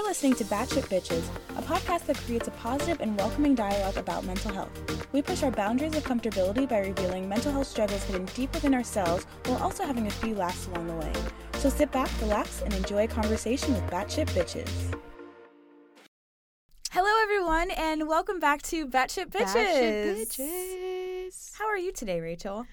You're listening to Batshit Bitches, a podcast that creates a positive and welcoming dialogue about mental health. We push our boundaries of comfortability by revealing mental health struggles hidden deep within ourselves while also having a few laughs along the way. So sit back, relax, and enjoy a conversation with Batshit Bitches. Hello, everyone, and welcome back to Batshit Bitches. Batshit bitches. How are you today, Rachel?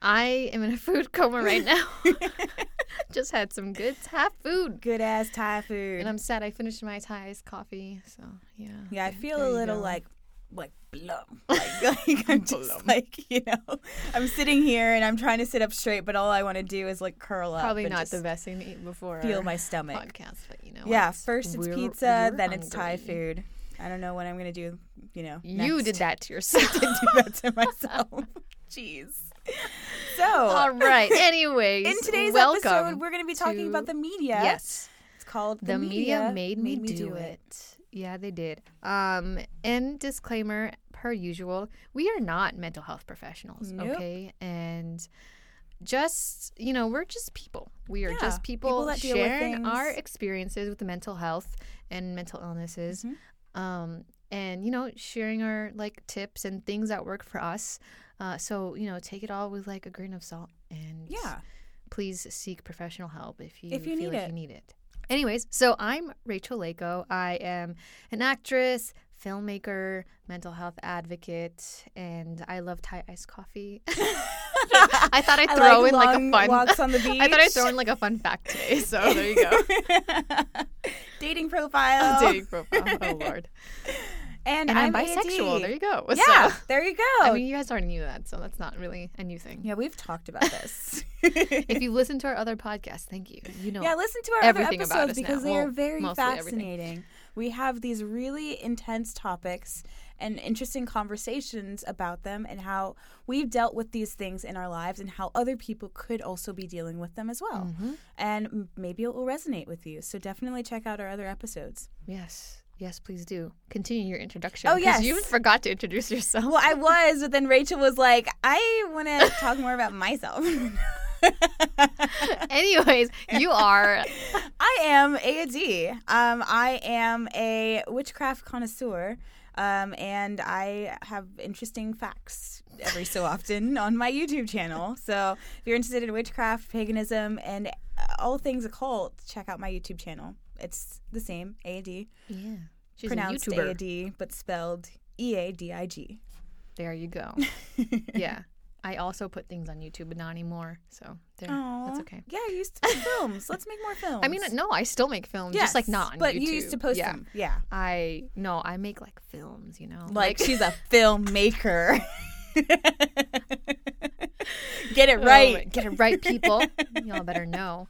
I am in a food coma right now. Just had some good Thai food. Good ass Thai food. And I'm sad I finished my Thai's coffee. So, yeah. yeah, I feel there a little like like blum. Like, like I'm just like, you know, I'm sitting here and I'm trying to sit up straight, but all I want to do is like curl up. Probably not the best thing to eat before Feel my stomach. podcast, but you know. Yeah, what? first it's We're- pizza, we're then it's Thai food. I don't know what I'm gonna do. You know, You next. did that to yourself. I did do that to myself. Jeez. So, All right. Anyways, in today's welcome episode, we're going to be talking to- about the media. Yes. It's called The, media, made me, do, it. Yeah, they did. Um, and disclaimer, per usual, we are not mental health professionals, Nope. okay? And just you know, we're just people. We are Yeah, just people people, sharing our experiences with mental health and mental illnesses. Mhm. Um, and you know, sharing our like tips and things that work for us. Uh, so you know, take it all with like a grain of salt and Yeah. please seek professional help if you, If you feel need like it. you need it. Anyways, so I'm Rachel Lako. I am an actress, filmmaker, mental health advocate, and I love Thai iced coffee. I thought I'd I throw like in like a fun. walks on the beach. I thought I'd throw in like a fun fact today. So there you go. Dating profile. Dating profile. Oh lord. And, And I'm, I'm bisexual. There you go. Yeah, So, there you go. I mean, you guys already knew that, so that's not really a new thing. yeah, we've talked about this. If you listen to our other podcasts, thank you. You know. Yeah, listen to our other episodes us now. because they Well, are very mostly everything. fascinating. We have these really intense topics and interesting conversations about them and how we've dealt with these things in our lives and how other people could also be dealing with them as well. Mm-hmm. And maybe it will resonate with you. So definitely check out our other episodes. Yes. Yes, please do. Continue your introduction. Oh, yes. You forgot to introduce yourself. Well, I was, but then Rachel was like, I want to talk more about myself. Anyways, you are. I am AD. Um, I am a witchcraft connoisseur, um, and I have interesting facts every so often on my YouTube channel. So if you're interested in witchcraft, paganism, and all things occult, check out my YouTube channel. It's the same AD, Yeah. She's pronounced a YouTuber. AD, but spelled E A D I G. There you go. yeah. I also put things on YouTube, but not anymore. So there. That's okay. Yeah, you used to make films. Let's make more films. I mean, no, I still make films, just like not on but YouTube. you used to post yeah. them. Yeah. I no, I make like films. You know, Like she's a filmmaker. Get it Oh, right. get it right, people. Y'all better know.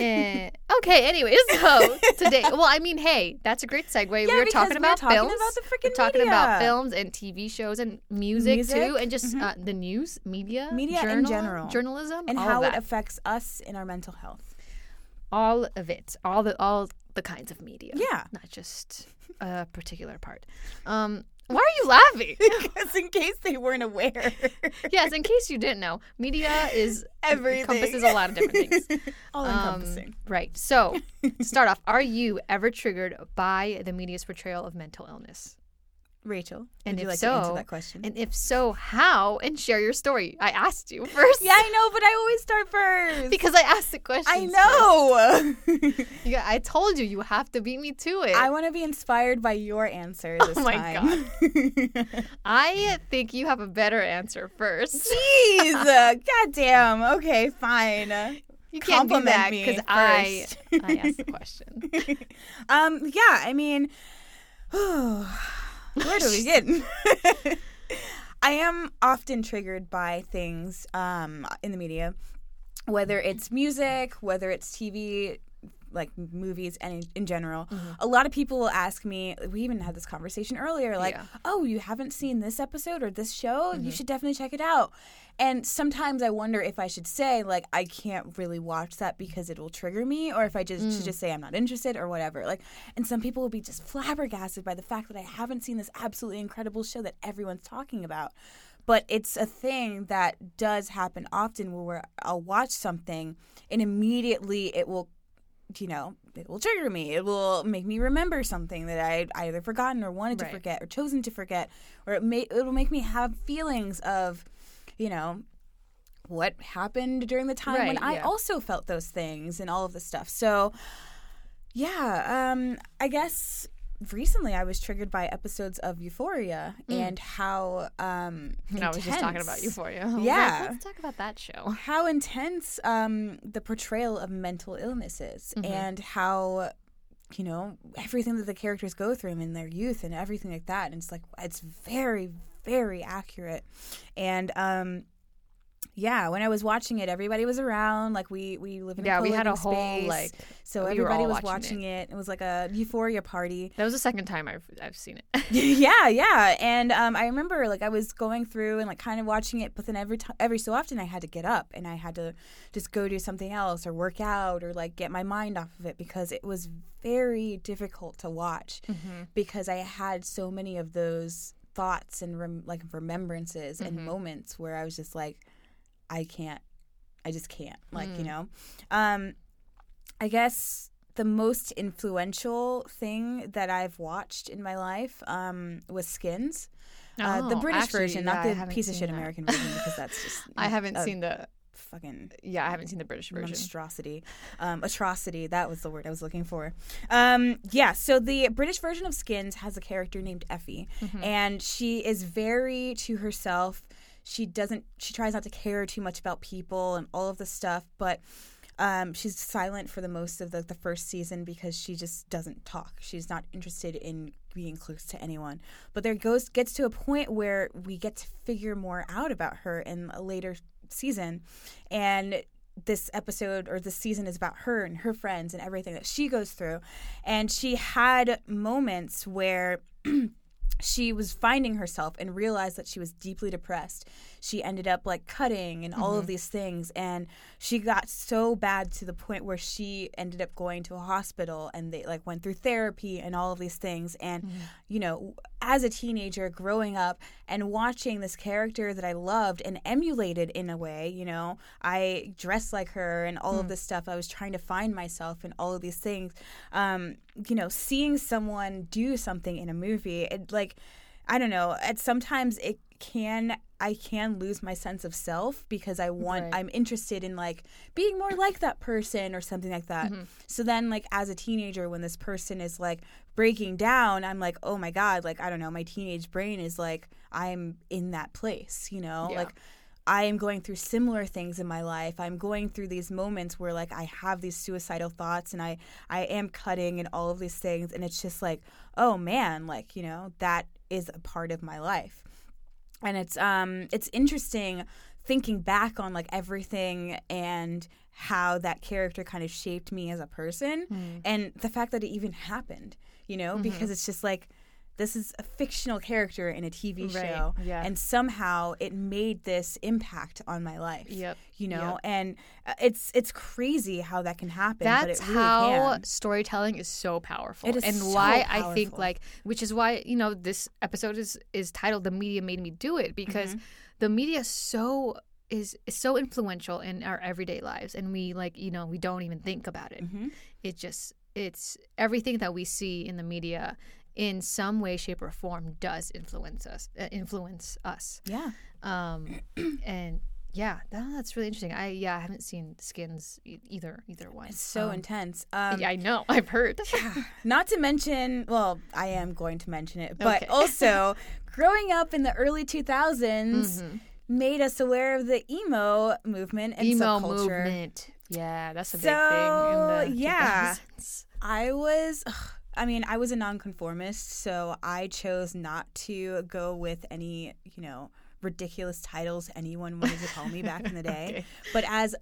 Eh, okay. Anyway, so today, well, I mean, hey, that's a great segue. we were talking we're about talking films. about the freaking we're talking about films and TV shows and music, Music, too, and just mhm. uh, the news, media, Media in general. journalism, and how it affects us in our mental health. all of it, all the all the kinds of media. Yeah. not just a particular part. Um, why are you laughing? because in case they weren't aware, yes, in case you didn't know, media is Everything. encompasses a lot of different things. all Um, encompassing. right. So, start off, are you ever triggered by the media's portrayal of mental illness? Rachel, and would you if like to answer so- that question? And if so, how? And share your story. I asked you first. yeah, I know, but I always start first. Because I asked the question. I know. Yeah, I told you you have to beat me to it. I want to be inspired by your answer this Oh my time. I think you have a better answer first. Jeez, uh, goddamn. Okay, fine. You can't do Compliment that me because I. I asked the question. um, yeah, I mean, where do we begin? I am often triggered by things um, in the media, whether it's music, whether it's TV, like movies, and in, general. A lot of people will ask me, we even had this conversation earlier, like, Yeah. oh, you haven't seen this episode or this show? You should definitely check it out. And sometimes I wonder if I should say, like, I can't really watch that because it will trigger me, or if I just should mm. just say I'm not interested or whatever. Like, and some people will be just flabbergasted by the fact that I haven't seen this absolutely incredible show that everyone's talking about. But it's a thing that does happen often where I'll watch something and immediately it will you know, it will trigger me. It will make me remember something that I either forgotten or wanted Right. to forget or chosen to forget, or it may it'll make me have feelings of, you know, what happened during the time when I yeah. also felt those things and all of this stuff. So, yeah, um, I guess recently I was triggered by episodes of Euphoria and how um, I was just talking about Euphoria. I was like, Yeah. let's talk about that show. how intense um, the portrayal of mental illness is and how you know everything that the characters go through in their youth and everything like that. And it's like it's very very accurate. And um yeah when i was watching it everybody was around like we we live in Yeah, a we had a co-living whole space, like so we everybody was watching watching it. it was like a euphoria party that was the second time I've I've seen it. yeah, yeah. And um, I remember like I was going through and like kind of watching it, but then every time, every so often, I had to get up and I had to just go do something else or work out or like get my mind off of it because it was very difficult to watch because I had so many of those thoughts and rem- like remembrances and moments where I was just like, I can't, I just can't, like you know. Um, I guess the most influential thing that I've watched in my life um, was Skins. Uh, the Oh, British actually, version, yeah, not the piece of shit that. American version, because that's just I haven't a seen the fucking yeah, I haven't seen the British version. monstrosity, um, atrocity. That was the word I was looking for. Um, yeah, so the British version of Skins has a character named Effie, Mm-hmm. and she is very to herself. She doesn't. She tries not to care too much about people and all of this stuff, but. Um, she's silent for the most of the, the first season because she just doesn't talk. She's not interested in being close to anyone. But there goes gets to a point where we get to figure more out about her in a later season, and this episode or this season is about her and her friends and everything that she goes through. And she had moments where she was finding herself and realized that she was deeply depressed. She ended up like cutting and all of mm-hmm. these things. And she got so bad to the point where she ended up going to a hospital and they like went through therapy and all of these things. And, mm-hmm. you know, as a teenager growing up and watching this character that I loved and emulated in a way, you know, I dressed like her and all of mm. this stuff. I was trying to find myself and all of these things. Um, you know, seeing someone do something in a movie, it like, I don't know, at sometimes it can I can lose my sense of self because I want Right. I'm interested in like being more like that person or something like that. Mm-hmm. So then like as a teenager when this person is like breaking down, I'm like, "Oh my god, like I don't know, my teenage brain is like I'm in that place, you know? Yeah. Like I am going through similar things in my life. I'm going through these moments where like I have these suicidal thoughts and I I am cutting and all of these things and it's just like, "Oh man, like, you know, that is a part of my life." And it's um it's interesting thinking back on like everything and how that character kind of shaped me as a person and the fact that it even happened you know because it's just like this is a fictional character in a TV Right, show yeah. and somehow it made this impact on my life Yep, you know yep. and uh, it's it's crazy how that can happen That's but it really how can. storytelling is so powerful, It is and so why I think like, which is why you know this episode is is titled "The Media Made Me Do It" because Mm-hmm. the media so is is so influential in our everyday lives, and we like you know we don't even think about it. Mhm. It just it's everything that we see in the media in some way, shape, or form does influence us. Uh, influence us. yeah Um, and yeah, that, that's really interesting. I yeah, I haven't seen Skins e- either either one. it's so Um, intense um yeah, I know. I've heard. Not to mention, well, I am going to mention it, but Okay. also growing up in the early 2000s Mhm. made us aware of the emo movement and Emo subculture. movement. Yeah, that's a big thing in the yeah. 2000s. I was, ugh, I mean, I was a nonconformist, so I chose not to go with any, you know, ridiculous titles anyone wanted to call me back in the day. Okay. But as,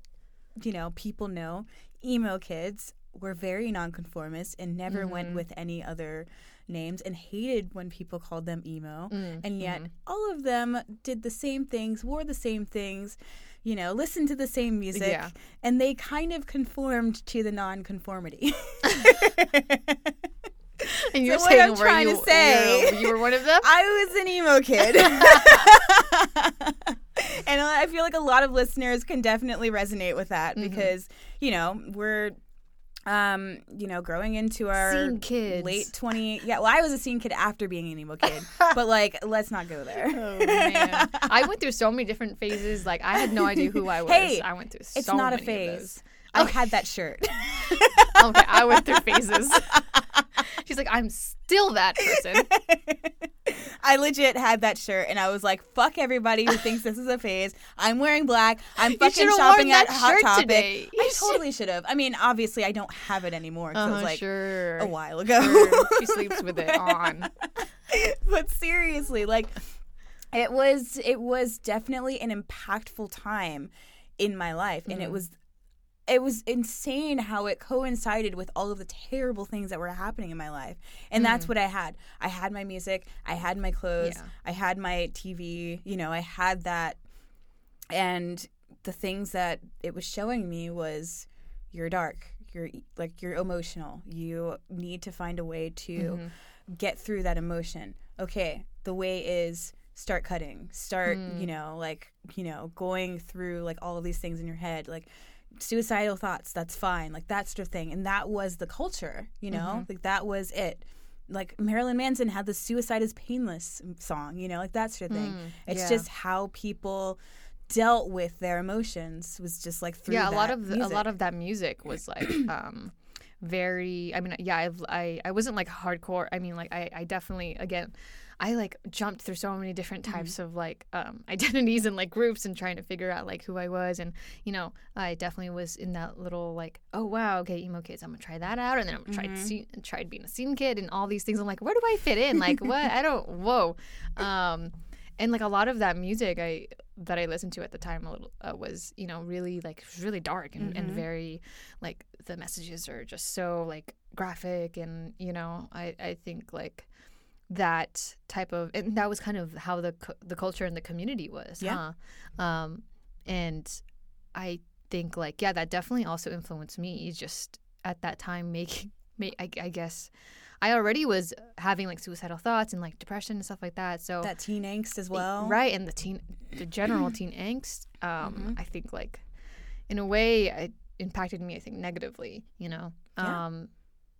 you know, people know, emo kids were very nonconformist and never Mm-hmm. went with any other names and hated when people called them emo. Mm, And yet, mhm. all of them did the same things, wore the same things, you know, listened to the same music, Yeah. and they kind of conformed to the nonconformity. And you're So what saying I'm were trying to you, say- you're- were one of them? I was an emo kid. and I feel like a lot of listeners can definitely resonate with that Mm-hmm. because, you know, we're um, you know, growing into our Scene late twenty. Yeah, well, I was a scene kid after being an emo kid, but like, let's not go there. Oh man, I went through so many different phases. Like I had no idea who I was. Hey, I went through so It's not a phase. I had that shirt. Okay, I went through phases. She's like, I'm still that person. I legit had that shirt, and I was like, "Fuck everybody who thinks this is a phase." I'm wearing black. I'm fucking shopping at that Hot Topic. today. I totally should have. I mean, obviously, I don't have it anymore. 'cause it was Uh-huh, like sure. a while ago. Sure. She sleeps with it on. but seriously, like it was it was definitely an impactful time in my life and Mm-hmm. it was it was insane how it coincided with all of the terrible things that were happening in my life. And that's what I had. I had my music, I had my clothes, Mm. Yeah. I had my TV, you know, I had that and the things that it was showing me was you're dark, you're like you're emotional. You need to find a way to Mm-hmm. get through that emotion. Okay, the way is start cutting. Start, Mm. you know, like, you know, going through like all of these things in your head, like suicidal thoughts, that's fine, like that sort of thing. And that was the culture, you know? Mm-hmm. Like that was it. Like Marilyn Manson had the suicide is painless song, you know, like that sort of thing. it's Mm, yeah. just how people dealt with their emotions was just like through yeah, a lot of the, a lot of that music was like um very I mean yeah, I've, I I wasn't like hardcore. I mean like I I definitely again I like jumped through so many different Mm-hmm. types of like um, identities and like groups and trying to figure out like who I was and you know I definitely was in that little like oh wow okay emo kids I'm gonna try that out and then I'm gonna Mm-hmm. try scene, tried being a scene kid and all these things I'm like where do I fit in like what I don't whoa um, and like a lot of that music I that I listened to at the time a little uh, was you know really like really dark and, and very like the messages are just so like graphic and you know I I think like that type of and that was kind of how the the culture and the community was Yeah. huh um and I think like yeah that definitely also influenced me just at that time making I, I guess I already was having like suicidal thoughts and like depression and stuff like that so that teen angst as well. right and the teen the general teen angst um Mm-hmm. i think like in a way it impacted me i think negatively you know Yeah. um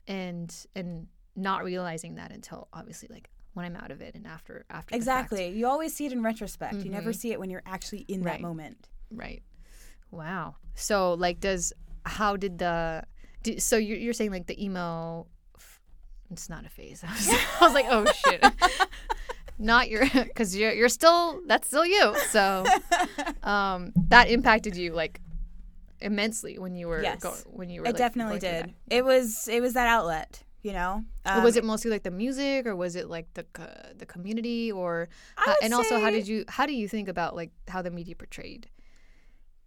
and and not realizing that until obviously like when i'm out of it and after after. Exactly. You always see it in retrospect. You never Mhm. see it when you're actually in that moment. right wow so like does how did the do, so you're, you're saying like the emo it's not a phase i was, I was like oh shit not your because you're, you're still that's still you so um that impacted you like immensely when you were Yes. go, when you were It like, definitely did. It was it was that outlet, you know. Or was Um, it mostly like the music or was it like the co- the community or would and also how did you how do you think about like how the media portrayed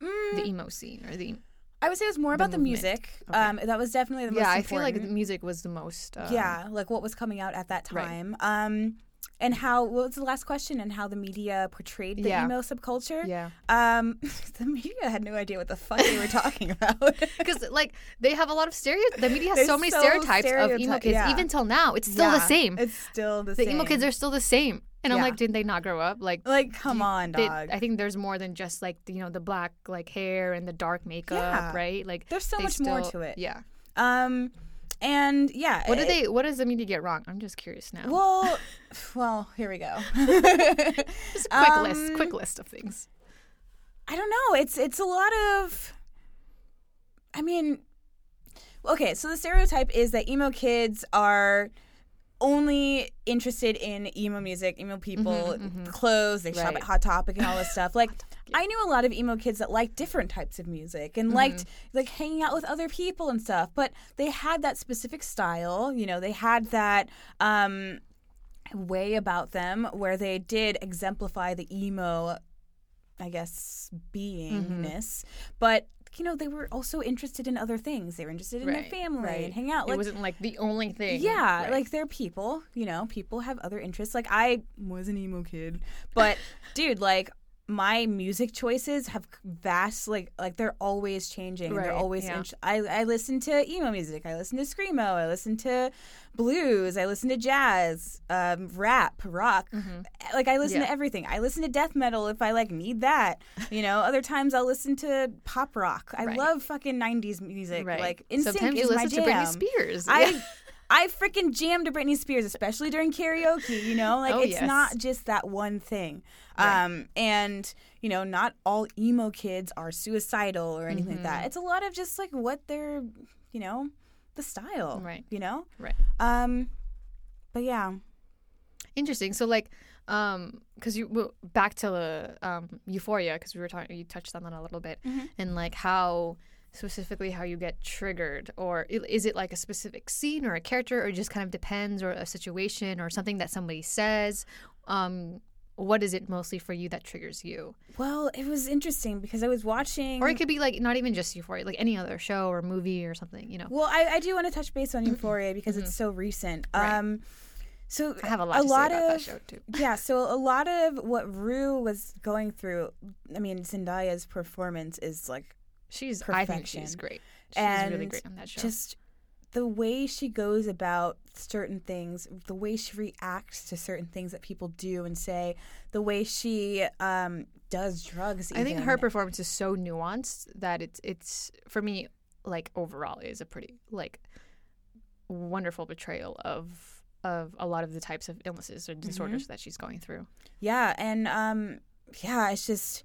mm, the emo scene or the I would say it was more about the movement. music. Okay. Um, that was definitely the most yeah i feel like the music was the most um, yeah, like what was coming out at that Right. time. Um, and how what was the last question? And how the media portrayed the Yeah. emo subculture. yeah Um, the media had no idea what the fuck they were talking about. because like they have a lot of stereotypes the media has They're so many so stereotypes of emo kids yeah. even till now it's still the same It's still the, the same. The emo kids are still the same and i'm like did they not grow up like like, come on, they- dog. I think there's more than just like you know the black like hair and the dark makeup, Yeah. right? Like There's so they much more to it. Yeah. um, and yeah, What do they? What does the media get wrong? I'm just curious now. Well, well, here we go. just a quick list, um, quick list of things. I don't know. It's it's a lot of. I mean, okay. So the stereotype is that emo kids are only interested in emo music, emo mm-hmm, people, mm-hmm. clothes. They shop Right. at Hot Topic and all this stuff. Like, I knew a lot of emo kids that liked different types of music and mm-hmm. liked like hanging out with other people and stuff. But they had that specific style. You know, they had that. um way about them where they did exemplify the emo I guess beingness, but you know they were also interested in other things. They were interested in their family right. and hang out. Like, it wasn't like the only thing. yeah, right. like they're people. You know, people have other interests. Like I was an emo kid, but dude, like my music choices have vast like like they're always changing. and They're always. yeah. int- I I listen to emo music. I listen to screamo. I listen to blues. I listen to jazz, um, rap, rock. Like I listen Mm-hmm. Yeah. to everything. I listen to death metal if I like need that. You know. Other times I'll listen to pop rock. I Right. love fucking '90s music. Right. Like NSYNC Sometimes you is my listen to jam. Britney Spears. I Yeah. I freaking jammed to Britney Spears, especially during karaoke. You know, like Oh, it's yes. not just that one thing. Right. Um, and you know, not all emo kids are suicidal or anything like Mm-hmm. that. It's a lot of just like what they're, you know, the style. Right. You know. Right. Um, but yeah. Interesting. So like, um, because you well, back to the um euphoria because we were talking, you touched on that a little bit, Mm-hmm. and like how specifically how you get triggered, or is it like a specific scene or a character, or it just kind of depends, or a situation, or something that somebody says. Um, what is it mostly for you that triggers you? Well, it was interesting because I was watching. Or it could be like not even just euphoria, like any other show or movie or something. You know, well, I, I do want to touch base on Euphoria because it's so recent. Mm-hmm. Right. Um, so I have a lot to lot say about of that show too. yeah, so a lot of what Rue was going through, I mean, Zendaya's performance is like She's, I think she's great. She's really great on that show. just the way she goes about certain things, the way she reacts to certain things that people do and say, the way she um, does drugs. I think her performance is so nuanced that it's it's for me like overall is a pretty like wonderful portrayal of of a lot of the types of illnesses or disorders that she's going through. Yeah, and um, yeah, it's just.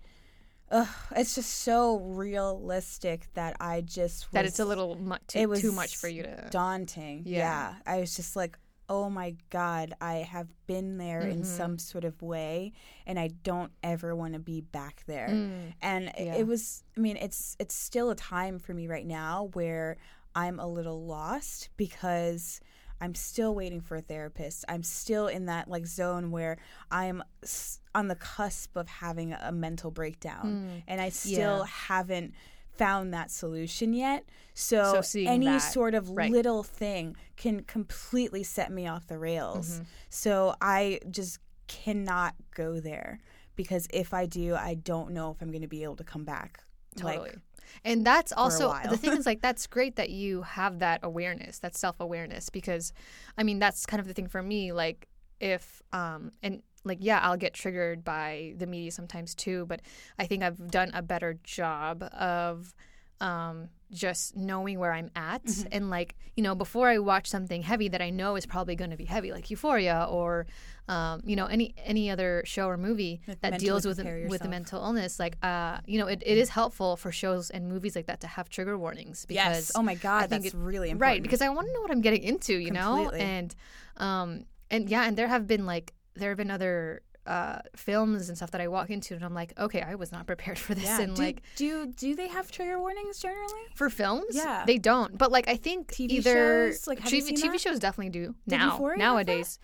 Ugh, it's just so realistic that I just That it's a little mu- too, it was too much for you to. daunting. Yeah. Yeah. I was just like, oh my God, I have been there in Mm-hmm. some sort of way and I don't ever want to be back there. Mm, And it- Yeah. it was I mean, it's it's still a time for me right now where I'm a little lost because I'm still waiting for a therapist. I'm still in that like zone where I'm s- on the cusp of having a mental breakdown and I still Mm. Yeah. haven't found that solution yet. So, So any that, sort of right. little thing can completely set me off the rails. Mm-hmm. So I just cannot go there because if I do, I don't know if I'm going to be able to come back. Totally. Like, and that's also the thing is like that's great that you have that awareness, that self awareness, because I mean that's kind of the thing for me. Like if um and like yeah, I'll get triggered by the media sometimes too, but I think I've done a better job of um just knowing where I'm at Mm-hmm. and like you know before I watch something heavy that I know is probably going to be heavy like Euphoria or um, you know any any other show or movie that deals with with the mental illness like uh you know it, it is helpful for shows and movies like that to have trigger warnings because yes. Oh my God, I think that's it- really important. right because I want to know what I'm getting into you know and um and yeah and there have been like there have been other uh films and stuff that I walk into and I'm like okay I was not prepared for this yeah. and do, like do do they have trigger warnings generally? for films Yeah. they don't but like I think TV either shows? Like, have TV, TV that? shows definitely do Did now Euphoria nowadays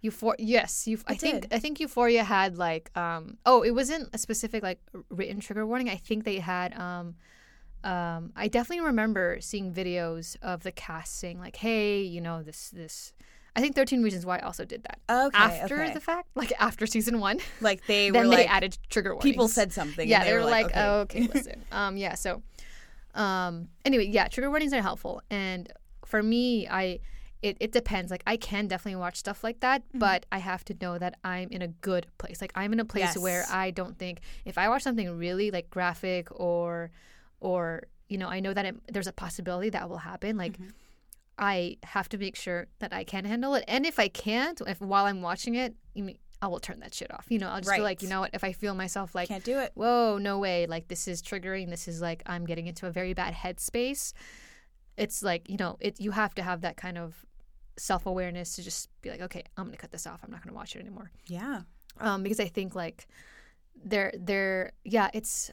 Euphoria, yes, Euph- I think did. I think Euphoria had like um oh it wasn't a specific like written trigger warning. I think they had um um I definitely remember seeing videos of the cast saying like hey you know this this I think Thirteen Reasons Why also did that Okay. after okay. the fact like after season one like they then were they like added trigger warnings. people said something. yeah and they, were like, okay. oh okay listen um yeah so um anyway yeah trigger warnings are helpful and for me I it, it depends like i can definitely watch stuff like that Mm-hmm. but i have to know that i'm in a good place like i'm in a place where i don't think if i watch something really like graphic or or you know i know that it, there's a possibility that will happen like Mm-hmm. I have to make sure that i can handle it and if i can't if while i'm watching it i will turn that shit off you know i'll just be like you know what if i feel myself like can't do it. whoa, no way. Like, this is triggering. This is like, I'm getting into a very bad headspace. It's like, you know, it, you have to have that kind of self awareness to just be like, okay, I'm going to cut this off. I'm not going to watch it anymore. Yeah. Um, because I think, like, there, there, yeah, it's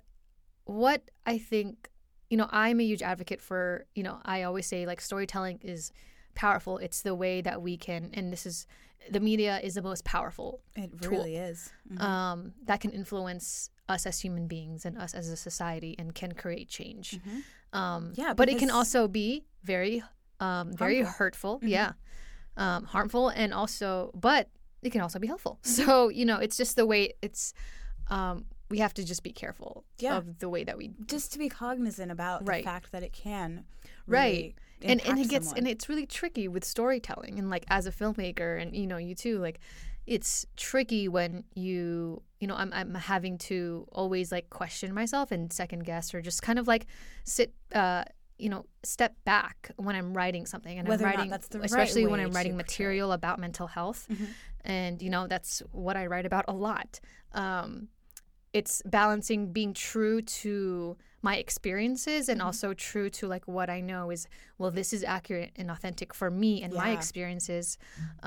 what I think, you know, I'm a huge advocate for, you know, I always say, like, storytelling is powerful. It's the way that we can, and this is, the media is the most powerful It Tool. really is. Mhm. um, that can influence us as human beings and us as a society and can create change. Um, Yeah, but it can also be very, um, very hurtful. Yeah, um, harmful, and also, but it can also be helpful. So you know, it's just the way it's. Um, we have to just be careful Yeah. of the way that we just to be cognizant about Right. the fact that it can Right. and and it gets someone. and it's really tricky with storytelling and like as a filmmaker and you know you too like it's tricky when you you know I'm I'm having to always like question myself and second guess or just kind of like sit uh you know step back when I'm writing something and Whether I'm writing that's the right especially when I'm writing material about mental health Mhm. and you know that's what I write about a lot um it's balancing being true to my experiences and Mhm. also true to like what I know is well this is accurate and authentic for me and my experiences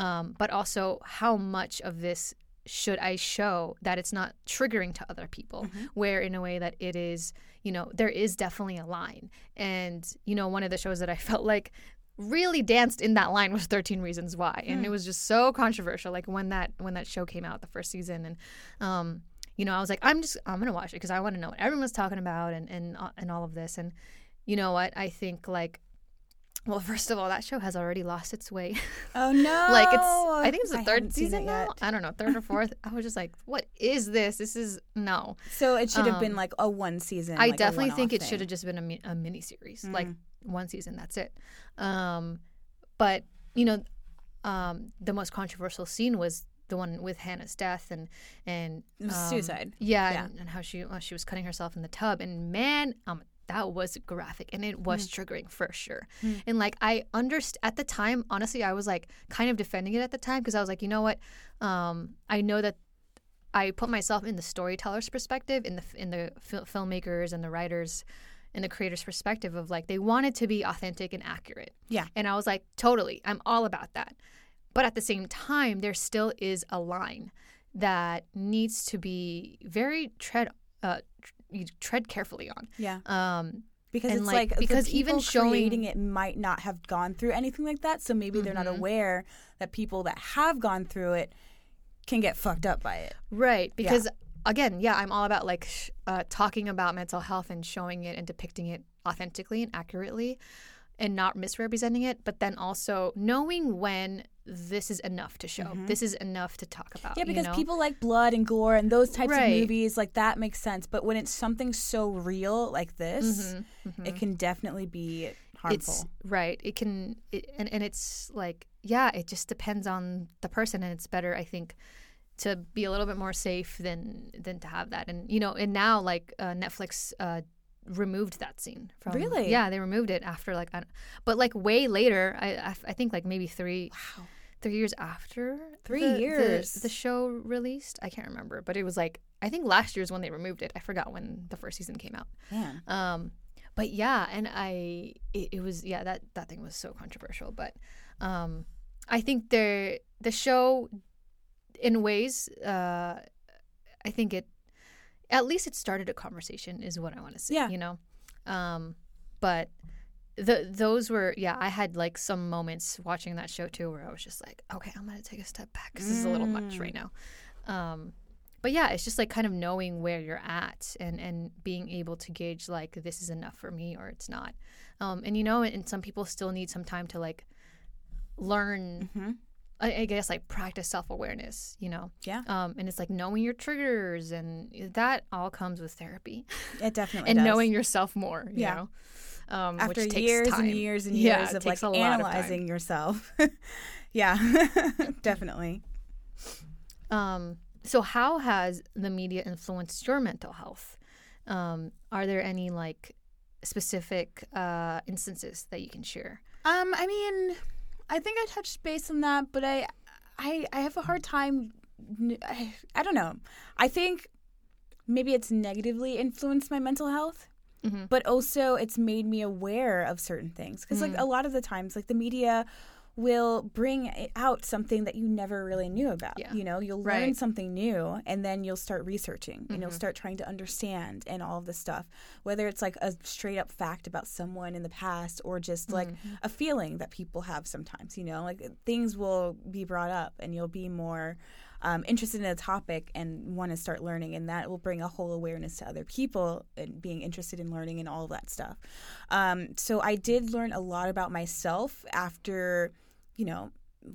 um, but also how much of this should I show that it's not triggering to other people Mhm. where in a way that it is you know there is definitely a line and you know one of the shows that I felt like really danced in that line was 13 reasons why and it Hmm. was just so controversial like when that when that show came out the first season and um you know i was like i'm just i'm gonna watch it because i want to know what everyone's talking about and and uh, and all of this. And you know what? I think like well first of all that show has already lost its way. Oh no like it's i think it's the I third haven't seen it season now? I don't know third or fourth? I was just like what is this? This is no. So it should have been um, like a one season I like definitely think it should have just been a, mi- a mini series, like Mm. one season. That's it. Um, but you know, um, the most controversial scene was the one with Hannah's death and and um, suicide Yeah, Yeah. And, and how she uh, she was cutting herself in the tub, and man, um, that was graphic and it was triggering for sure. Mm. And like I underst at the time, honestly, I was like kind of defending it at the time because I was like, you know what, um, I know that I put myself in the storyteller's perspective, in the in the fil- filmmakers and the writers and the creators' perspective of like they wanted to be authentic and accurate. Yeah. And I was like, totally, I'm all about that. But at the same time, there still is a line that needs to be very tread uh, you tread carefully on. yeah Um, because it's like, like, because even showing- creating it might not have gone through anything like that so maybe they're not Mhm. aware that people that have gone through it can get fucked up by it Right, because again, yeah, I'm all about like sh- uh, talking about mental health and showing it and depicting it authentically and accurately, and not misrepresenting it. But then also knowing when this is enough to show, Mhm. this is enough to talk about. Yeah, because you know? people like blood and gore and those types Right. of movies, like that makes sense. But when it's something so real like this, Mhm, mhm. it can definitely be harmful. It's right. It can, it, and and it's like yeah, it just depends on the person, and it's better, I think, to be a little bit more safe than than to have that. And you know, and now like uh, Netflix uh, removed that scene from. Really? Yeah, they removed it after like, I but like way later. I I, I think like maybe three wow. Three years after Three the- the- years. the, show released. I can't remember, but it was like I think last year's when they removed it. I forgot when the first season came out. Man. Um, but yeah, and I it, it was yeah that that thing was so controversial. But um, I think there the show, in ways, uh, I think it at least it started a conversation is what I want to say. Yeah. you know, um, but. The, those were yeah I had like some moments watching that show too where I was just like okay I'm gonna take a step back 'cause this is a little much Mm. right now um, but yeah it's just like kind of knowing where you're at and and being able to gauge like this is enough for me or it's not um and you know and some people still need some time to like learn hmm I, I guess like practice self-awareness you know Yeah. um and it's like knowing your triggers and that all comes with therapy It definitely and does. knowing yourself more you Yeah. know um after which takes years time. and years and Yeah, years of like takes a lot of analyzing yourself. yeah, definitely. Um, so how has the media influenced your mental health? Um, are there any like specific uh, instances that you can share? Um, I mean, I think I touched base on that, but I, I, I have a hard time. I, I don't know. I think maybe it's negatively influenced my mental health, Mm-hmm. but also it's made me aware of certain things. Because like Mm. a lot of the times, like the media will bring out something that you never really knew about. Yeah. You know, you'll learn Right. something new and then you'll start researching and you'll Mhm. start trying to understand and all of this stuff. Whether it's like a straight up fact about someone in the past or just like Mhm. a feeling that people have sometimes, you know, like things will be brought up and you'll be more um, interested in a topic and want to start learning, and that will bring a whole awareness to other people and being interested in learning and all of that stuff. Um, so I did learn a lot about myself after, you know,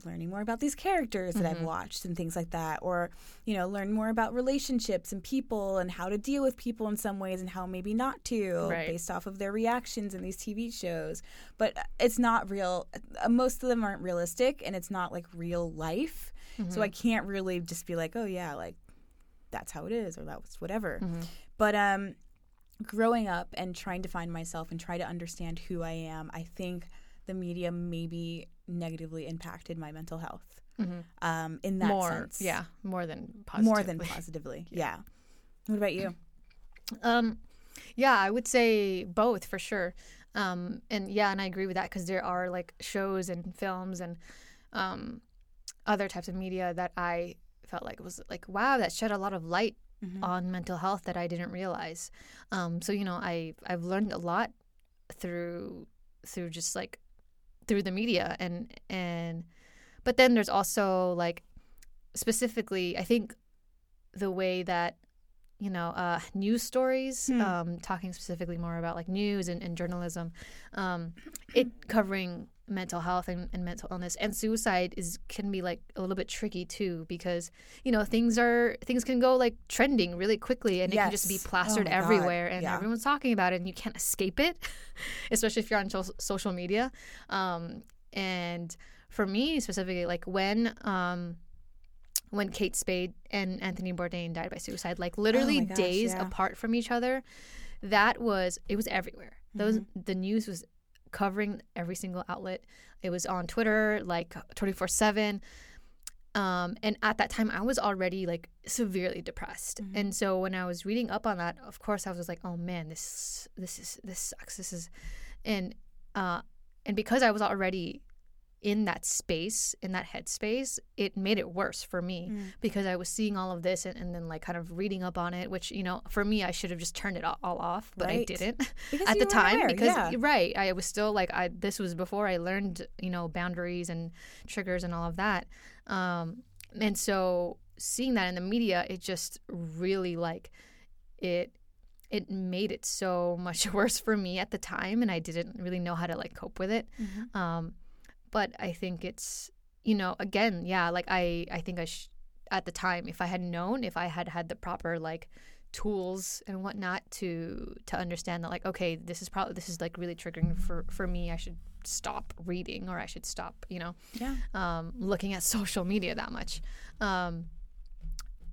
learning more about these characters that I've Mm-hmm. watched and things like that, or you know, learn more about relationships and people and how to deal with people in some ways and how maybe not to, Right. based off of their reactions in these TV shows. But it's not real. uh, Most of them aren't realistic, and it's not like real life. So I can't really just be like, oh yeah, like that's how it is, or that's whatever. But um, growing up and trying to find myself and try to understand who I am, I think the media maybe negatively impacted my mental health. Um, in that more, sense, yeah, more than positive. more than positively. yeah. What about you? Um, yeah, I would say both for sure. Um, and yeah, and I agree with that because there are like shows and films and um, other types of media that I felt like was like wow, that shed a lot of light on mental health that I didn't realize. Um, so you know, I I've learned a lot through through just like through the media and and but then there's also like specifically I think the way that you know uh, news stories Hmm. um, talking specifically more about like news and, and journalism um, it covering mental health and, and mental illness and suicide is can be like a little bit tricky too because you know things are things can go like trending really quickly and it can just be Yes. Oh plastered God. everywhere and Yeah. everyone's talking about it and you can't escape it especially if you're on so- social media um, and for me specifically like when um, when Kate Spade and Anthony Bourdain died by suicide, like literally Oh gosh, days yeah. apart from each other, that was it was everywhere. Those Mm-hmm. the news was covering every single outlet. It was on Twitter like twenty four seven. Um, and at that time, I was already like severely depressed, Mm-hmm. and so when I was reading up on that, of course, I was like, "Oh man, this this is this sucks. This is," and uh, and because I was already in that space, in that headspace, it made it worse for me Mm. because I was seeing all of this and, and then like kind of reading up on it, which you know, for me, I should have just turned it all, all off, but I didn't Because at the time aware, because yeah. right, I was still like I. This was before I learned you know boundaries and triggers and all of that, um, and so seeing that in the media, it just really like it it made it so much worse for me at the time and i didn't really know how to like cope with it Mm-hmm. um but i think it's you know again yeah like i i think i sh- at the time if i had known if i had had the proper like tools and whatnot to to understand that like okay this is probably this is like really triggering for for me i should stop reading or i should stop you know Yeah. um, looking at social media that much. Um,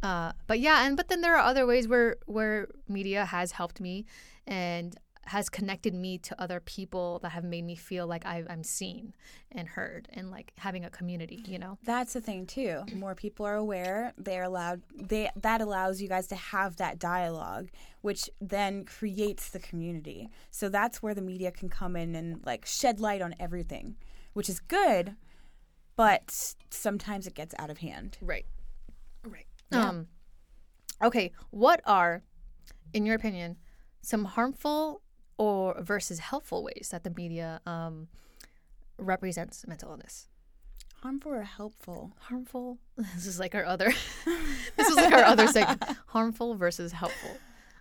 uh, but yeah, and but then there are other ways where where media has helped me and has connected me to other people that have made me feel like I, I'm seen and heard and like having a community. You know. That's the thing too. More people are aware. They're allowed. They that allows you guys to have that dialogue, which then creates the community. So that's where the media can come in and like shed light on everything, which is good. But sometimes it gets out of hand. Right. Right. Yeah. Um. Okay. What are, in your opinion, some harmful or versus helpful ways that the media um, represents mental illness? Harmful or helpful? harmful. This is like our other. this is like our other segment. Harmful versus helpful.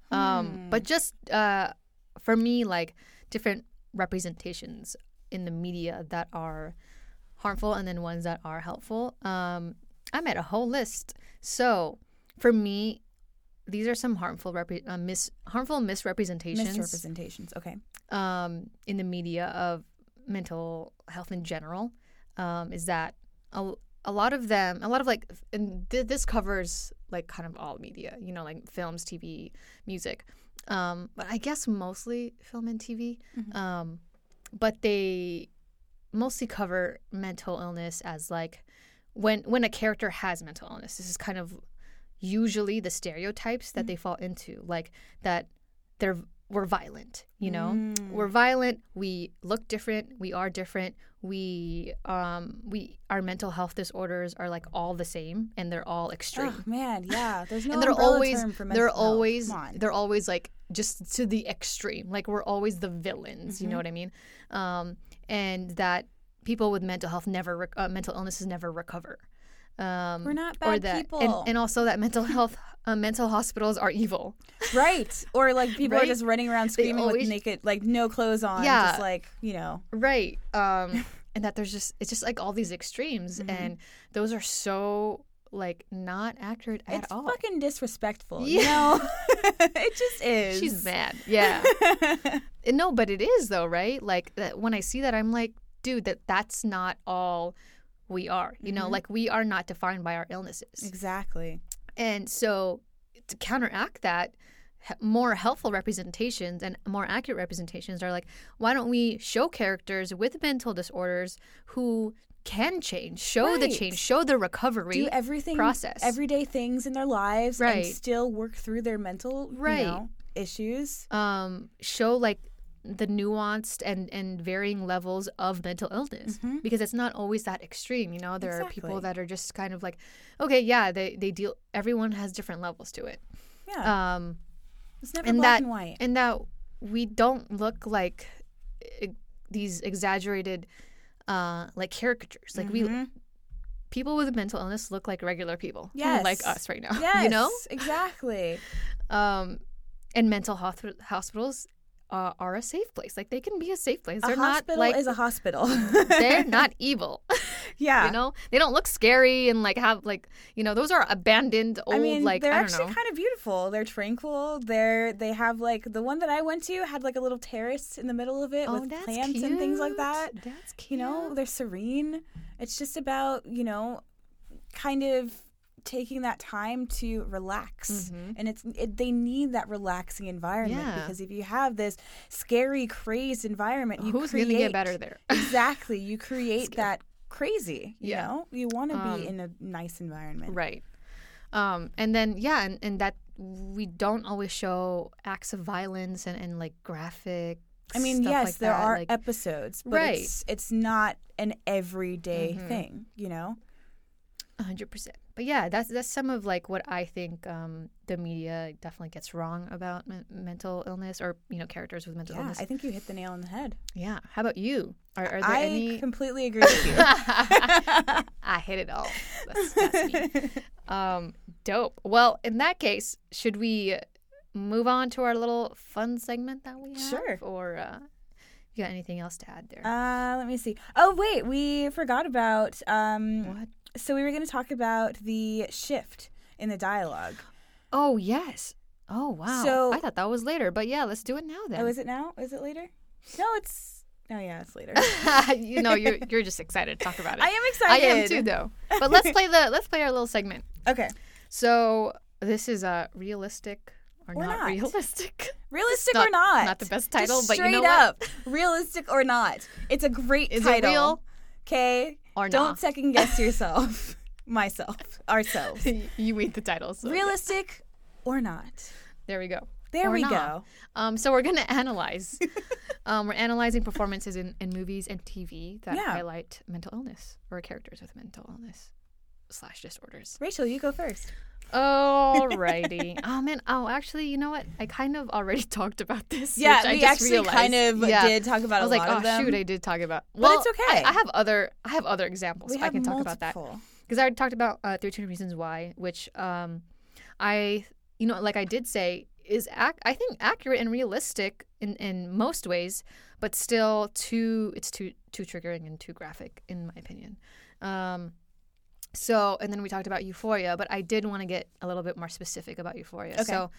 Um, but just uh, for me, like different representations in the media that are harmful, and then ones that are helpful. Um, I made a whole list. So for me, these are some harmful repre- uh, mis- harmful misrepresentations Misrepresentations. Okay. um, in the media of mental health in general um, is that a, a lot of them, a lot of like, and th- this covers like kind of all media, you know, like films, TV, music, um, but I guess mostly film and TV. Um, but they mostly cover mental illness as like when when a character has mental illness. This is kind of usually the stereotypes that they fall into, like that they're we're violent, you know, Mm. we're violent. We look different. We are different. We um we our mental health disorders are like all the same, and they're all extreme. Oh man, yeah. There's no and they're always term for mental they're always they're always like just to the extreme. Like we're always the villains. You know Mm-hmm. what I mean? Um, and that people with mental health never rec- uh, mental illnesses never recover. Um, We're not or bad that, people. And, and also that mental health uh, mental hospitals are evil. right. Or like people are just running around screaming always- with naked, like no clothes on, Yeah. just like you know. Right. Um, and that there's just it's just like all these extremes, Mhm. and those are so like not accurate at it's all. It's fucking disrespectful. Yeah. You know, it just is. She's mad. Yeah. No, but it is though, right? Like that when I see that, I'm like, dude, that that's not all we are. You know, Mhm. like we are not defined by our illnesses. exactly. And so to counteract that, more helpful representations and more accurate representations are like, why don't we show characters with mental disorders who can change, show the change, show the recovery. Do everything, process. everyday things in their lives, Right. and still work through their mental, Right. you know, issues. um, show like the nuanced and, and varying levels of mental illness Mhm. because it's not always that extreme. You know, there are people that are just kind of like, okay, yeah, they, they deal, everyone has different levels to it. Yeah, Um, it's never and black that- and white. and that we don't look like e- these exaggerated uh, like caricatures. Like we Mhm. people with mental illness look like regular people. Yes. Like us right now. yes, You know? exactly. Um and mental hoth- hospitals uh, are a safe place. Like they can be a safe place. They're a not like is a hospital. they're not evil. Yeah. You know? They don't look scary and like have like you know, those are abandoned old I mean, like they're actually know. kind of beautiful. They're tranquil. They're they have like the one that I went to had like a little terrace in the middle of it oh, with plants and things like that. That's cute. You know, they're serene. It's just about you know, kind of taking that time to relax. Mhm. And it's it, they need that relaxing environment Yeah. because if you have this scary, crazed environment, you Who's create gonna get better there? exactly. You create that crazy. You Yeah. know, you want to Um, be in a nice environment. Right. Um, and then yeah, and, and that we don't always show acts of violence and, and like graphic. I mean, yes, like there that, are like- episodes, but Right. it's it's not an everyday Mhm. thing, you know. Hundred percent. But yeah, that's that's some of like what I think um, the media definitely gets wrong about men- mental illness or you know characters with mental Yeah, illness. I think you hit the nail on the head. yeah. How about you? Are, are there any I any? completely agree with you. I hit it all. That's, that's me. Um, dope. Well, in that case, should we move on to our little fun segment that we have? Sure. Or uh, you got anything else to add there? Uh, let me see. Oh wait, we forgot about. Um, what? So we were going to talk about the shift in the dialogue. Oh yes. Oh wow. So- I thought that was later, but yeah, let's do it now then. Oh, is it now? Is it later? No, it's. Oh yeah, it's later. you know, you're you're just excited to talk about it. I am excited. I am too, though. But let's play the let's play our little segment. Okay, So this is a realistic or, Or not, not. realistic. realistic not- or not? not the best Just title, but you straight know what? up, realistic or not? It's a great Is title. it real Okay, or don't second guess yourself, myself, ourselves. you read the title. So yeah. Realistic or not? There we go. There Or we not. go. Um, so we're gonna analyze. um, we're analyzing performances in, in movies and TV that Yeah. highlight mental illness or characters with mental illness slash disorders. Rachel, you go first. Alrighty. oh man. Oh, actually, you know what? I kind of already talked about this. Yeah, which I we actually realized. kind of Yeah. did talk about I was like, oh shoot, I did talk about. But it's okay. I, I have other. I have other examples. we I have can talk about that because I already talked about uh, 13 Reasons Why, which um, I, you know, like I did say, is ac- I think accurate and realistic in, in most ways, but still too it's too too triggering and too graphic in my opinion. Um, so and then we talked about Euphoria, but I did want to get a little bit more specific about Euphoria. Okay. So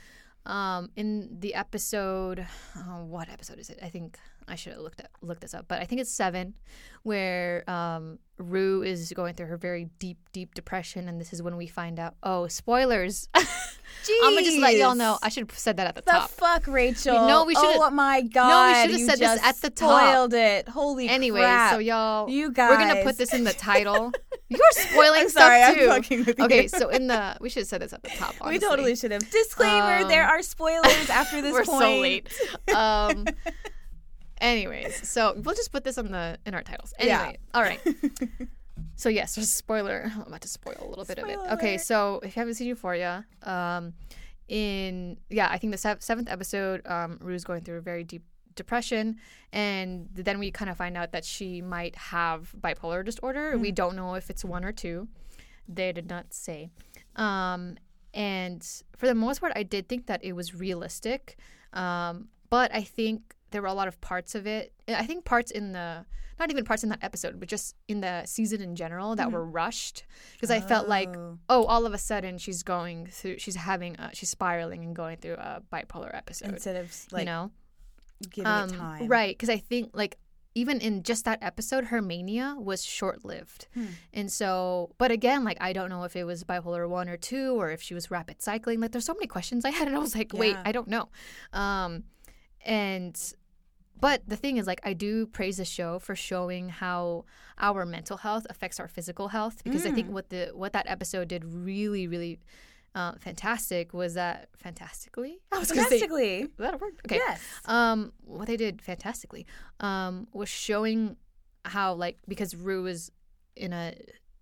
um, in the episode, oh, what episode is it? I think I should have looked at looked this up, but I think it's seven, where um, Rue is going through her very deep, deep depression, and this is when we find out. Oh, spoilers! I'm gonna just let y'all know. I should have said that at the, top. the top. fuck, Rachel. No, we should've- Oh my god. No, we should've said this at the top. Spoiled it. Holy anyway, crap. so y'all, you guys. we're gonna put this in the title. You're spoiling I'm stuff too. I'm fucking with okay, you. so in the we should have said this at the top. we totally should have. Disclaimer: Um, there are spoilers after this We're point. so late. Um. anyways, so we'll just put this on the in our titles. Yeah. All right. So yes, just a spoiler. I'm about to spoil a little bit of it. Okay, so if you haven't seen Euphoria, um, in yeah, I think the sev- seventh episode, um, Rue's going through a very deep depression, and then we kind of find out that she might have bipolar disorder. Hmm. We don't know if it's one or two. They did not say. Um, and for the most part, I did think that it was realistic. Um, but I think there were a lot of parts of it. I think parts in the not even parts in that episode, but just in the season in general that were rushed because I felt like Oh. oh, all of a sudden she's going through, she's having, a, she's spiraling and going through a bipolar episode. instead of like you know, giving um, it time. right? Because I think like even in just that episode, her mania was short lived, Hmm. and so. But again, like I don't know if it was bipolar one or two, or if she was rapid cycling. Like there's so many questions I had, and I was like, wait, I don't know. Um, and but the thing is like i do praise the show for showing how our mental health affects our physical health because i think Mm. what the what that episode did really really uh, fantastic was that fantastically i was say is that a word okay Yes. um what they did fantastically um was showing how like because rue was in a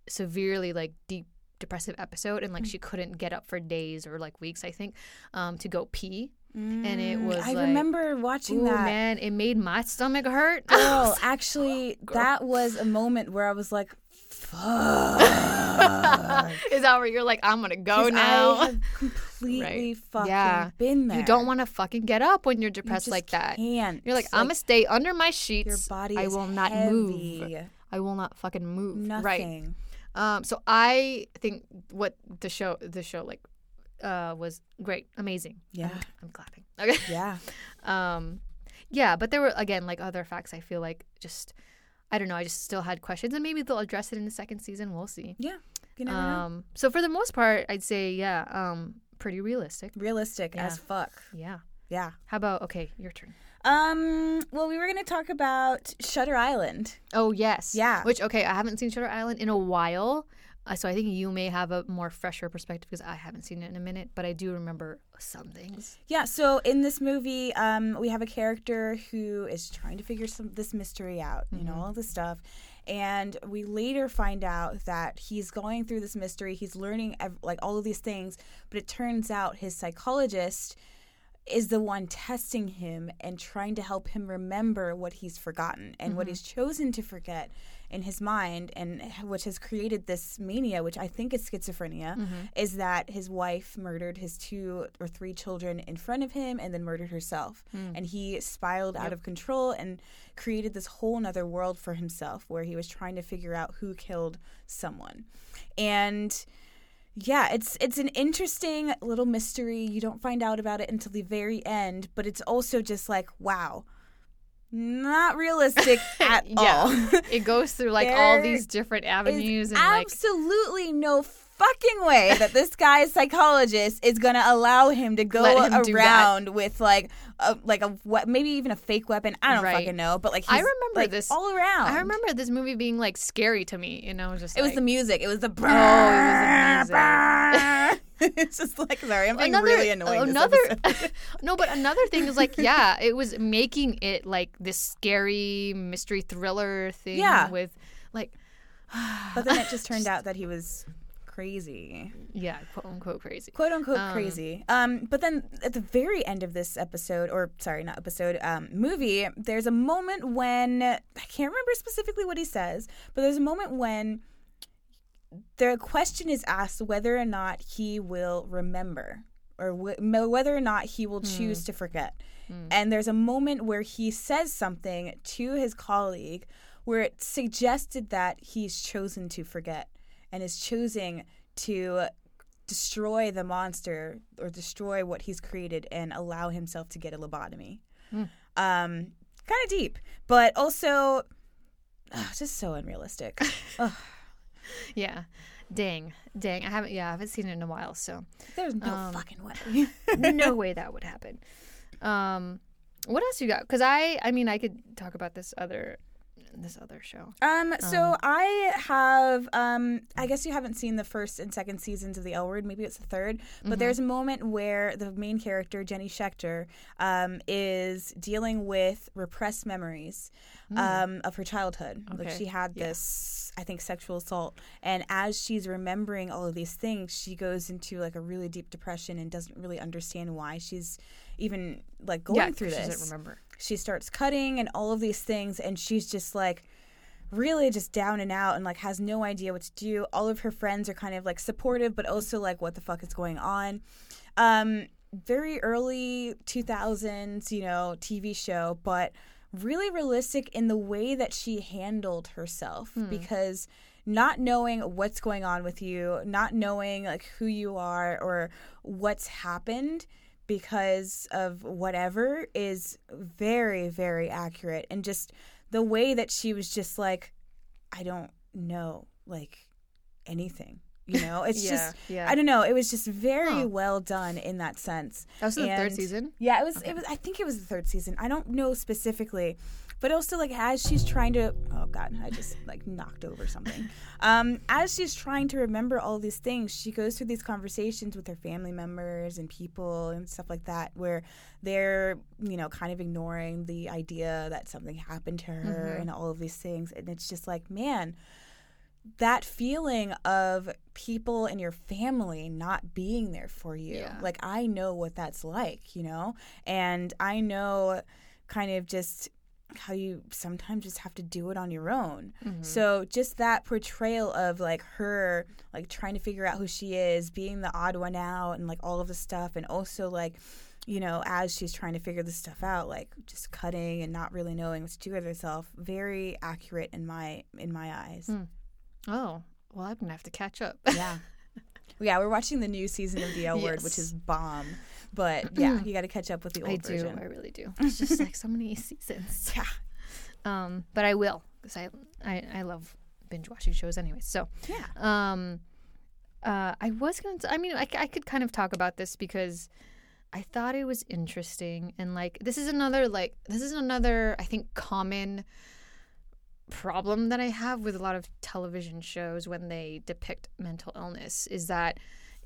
severely like deep depressive episode and like Mm. she couldn't get up for days or like weeks i think um to go pee and it Mm, was I like, remember watching that. man, it made my stomach hurt. Girl, actually, that was a moment where I was like, fuck. Is that where you're like, I'm gonna go now? I have completely Right. fucking Yeah. been there. You don't want to fucking get up when you're depressed just like that. Can't. You're like, I'm gonna stay under my sheets. your body I is will not heavy. move. I will not fucking move. Right. Nothing. Um. So I think what the show, the show, like, uh, was great, amazing. Yeah. I'm, I'm clapping. Okay. Yeah. Um, yeah, but there were again like other facts. I feel like just, I don't know. I just still had questions, and maybe they'll address it in the second season. We'll see. Yeah. You never know. Um, so for the most part, I'd say yeah, um, pretty realistic. Realistic yeah. as fuck. Yeah. Yeah. How about okay, your turn. Um. Well, we were gonna talk about Shutter Island. Oh yes. Yeah. Which okay, I haven't seen Shutter Island in a while, uh, so I think you may have a more fresher perspective because I haven't seen it in a minute, but I do remember some things. Yeah, so in this movie, um, we have a character who is trying to figure some this mystery out, you know, all this stuff. And we later find out that he's going through this mystery. He's learning ev- like all of these things, but it turns out his psychologist is the one testing him and trying to help him remember what he's forgotten and what he's chosen to forget in his mind and which has created this mania which i think is schizophrenia mm-hmm. is that his wife murdered his two or three children in front of him and then murdered herself. Hmm. And he spiraled out of control and created this whole nother world for himself where he was trying to figure out who killed someone. And yeah, it's it's an interesting little mystery. You don't find out about it until the very end, but it's also just like, wow, not realistic at all. It goes through like all these different avenues and like absolutely no fucking way that this guy's psychologist is gonna allow him to go him around with like a like a maybe even a fake weapon. I don't Right. fucking know, but like I remember like, this- all around. I remember this movie being like scary to me, and I was just It was the music. It was the. Oh, it was amazing. it's just like sorry, I'm being another really annoying. another no but another thing is like yeah it was making it like this scary mystery thriller thing Yeah. with like but then it just turned out that he was crazy, yeah quote unquote crazy quote unquote Um, crazy. Um, but then at the very end of this episode, or sorry, not episode, um, movie, there's a moment when I can't remember specifically what he says, but there's a moment when the question is asked whether or not he will remember or wh- whether or not he will hmm. choose to forget. Hmm. And there's a moment where he says something to his colleague where it suggested that he's chosen to forget and is choosing to destroy the monster or destroy what he's created and allow himself to get a lobotomy. Hmm. Um, kind of deep, but also ugh, just so unrealistic. Yeah. Dang. Dang. I haven't yeah i haven't seen it in a while so there's no Um, fucking way. no way that would happen. Um what else you got? Because i i mean i could talk about this other this other show. Um, so I have um I guess you haven't seen the first and second seasons of the L word, maybe it's the third, but there's a moment where the main character, Jenny Schechter, um, is dealing with repressed memories um of her childhood. Like she had Yeah. This I think sexual assault. And as she's remembering all of these things, she goes into like a really deep depression and doesn't really understand why she's even like going yeah through 'cause she this. doesn't remember. She starts cutting and all of these things and she's just like really just down and out and like has no idea what to do. All of her friends are kind of like supportive but also like what the fuck is going on? Um very early 2000s, you know, TV show, but really realistic in the way that she handled herself hmm. because not knowing what's going on with you, not knowing like who you are or what's happened because of whatever is very very accurate and just the way that she was just like I don't know like anything. You know, it's Yeah, just yeah. I don't know. It was just very Huh. well done in that sense. That was the third season. Yeah, it was. It was. I think it was the third season. I don't know specifically, but also like as she's trying to. Oh God, I just like knocked over something. Um, as she's trying to remember all these things, she goes through these conversations with her family members and people and stuff like that, where they're you know kind of ignoring the idea that something happened to her and all of these things, and it's just like man that feeling of people in your family not being there for you. Yeah. Like I know what that's like, you know? And I know kind of just how you sometimes just have to do it on your own. Mm-hmm. So just that portrayal of like her like trying to figure out who she is, being the odd one out and like all of the stuff and also like you know, as she's trying to figure this stuff out, like just cutting and not really knowing what to do with herself, very accurate in my in my eyes. Hmm. Oh, well, I'm gonna have to catch up. Yeah. yeah, we're watching the new season of The L Word, which is bomb. But yeah, you got to catch up with the old I do. version. I really do. It's just like so many seasons. Yeah. Um, but I will because I, I I love binge watching shows anyway. So Yeah. um, uh, I was gonna. T- I mean, I, I could kind of talk about this because I thought it was interesting and like this is another like this is another I think common problem that I have with a lot of television shows when they depict mental illness is that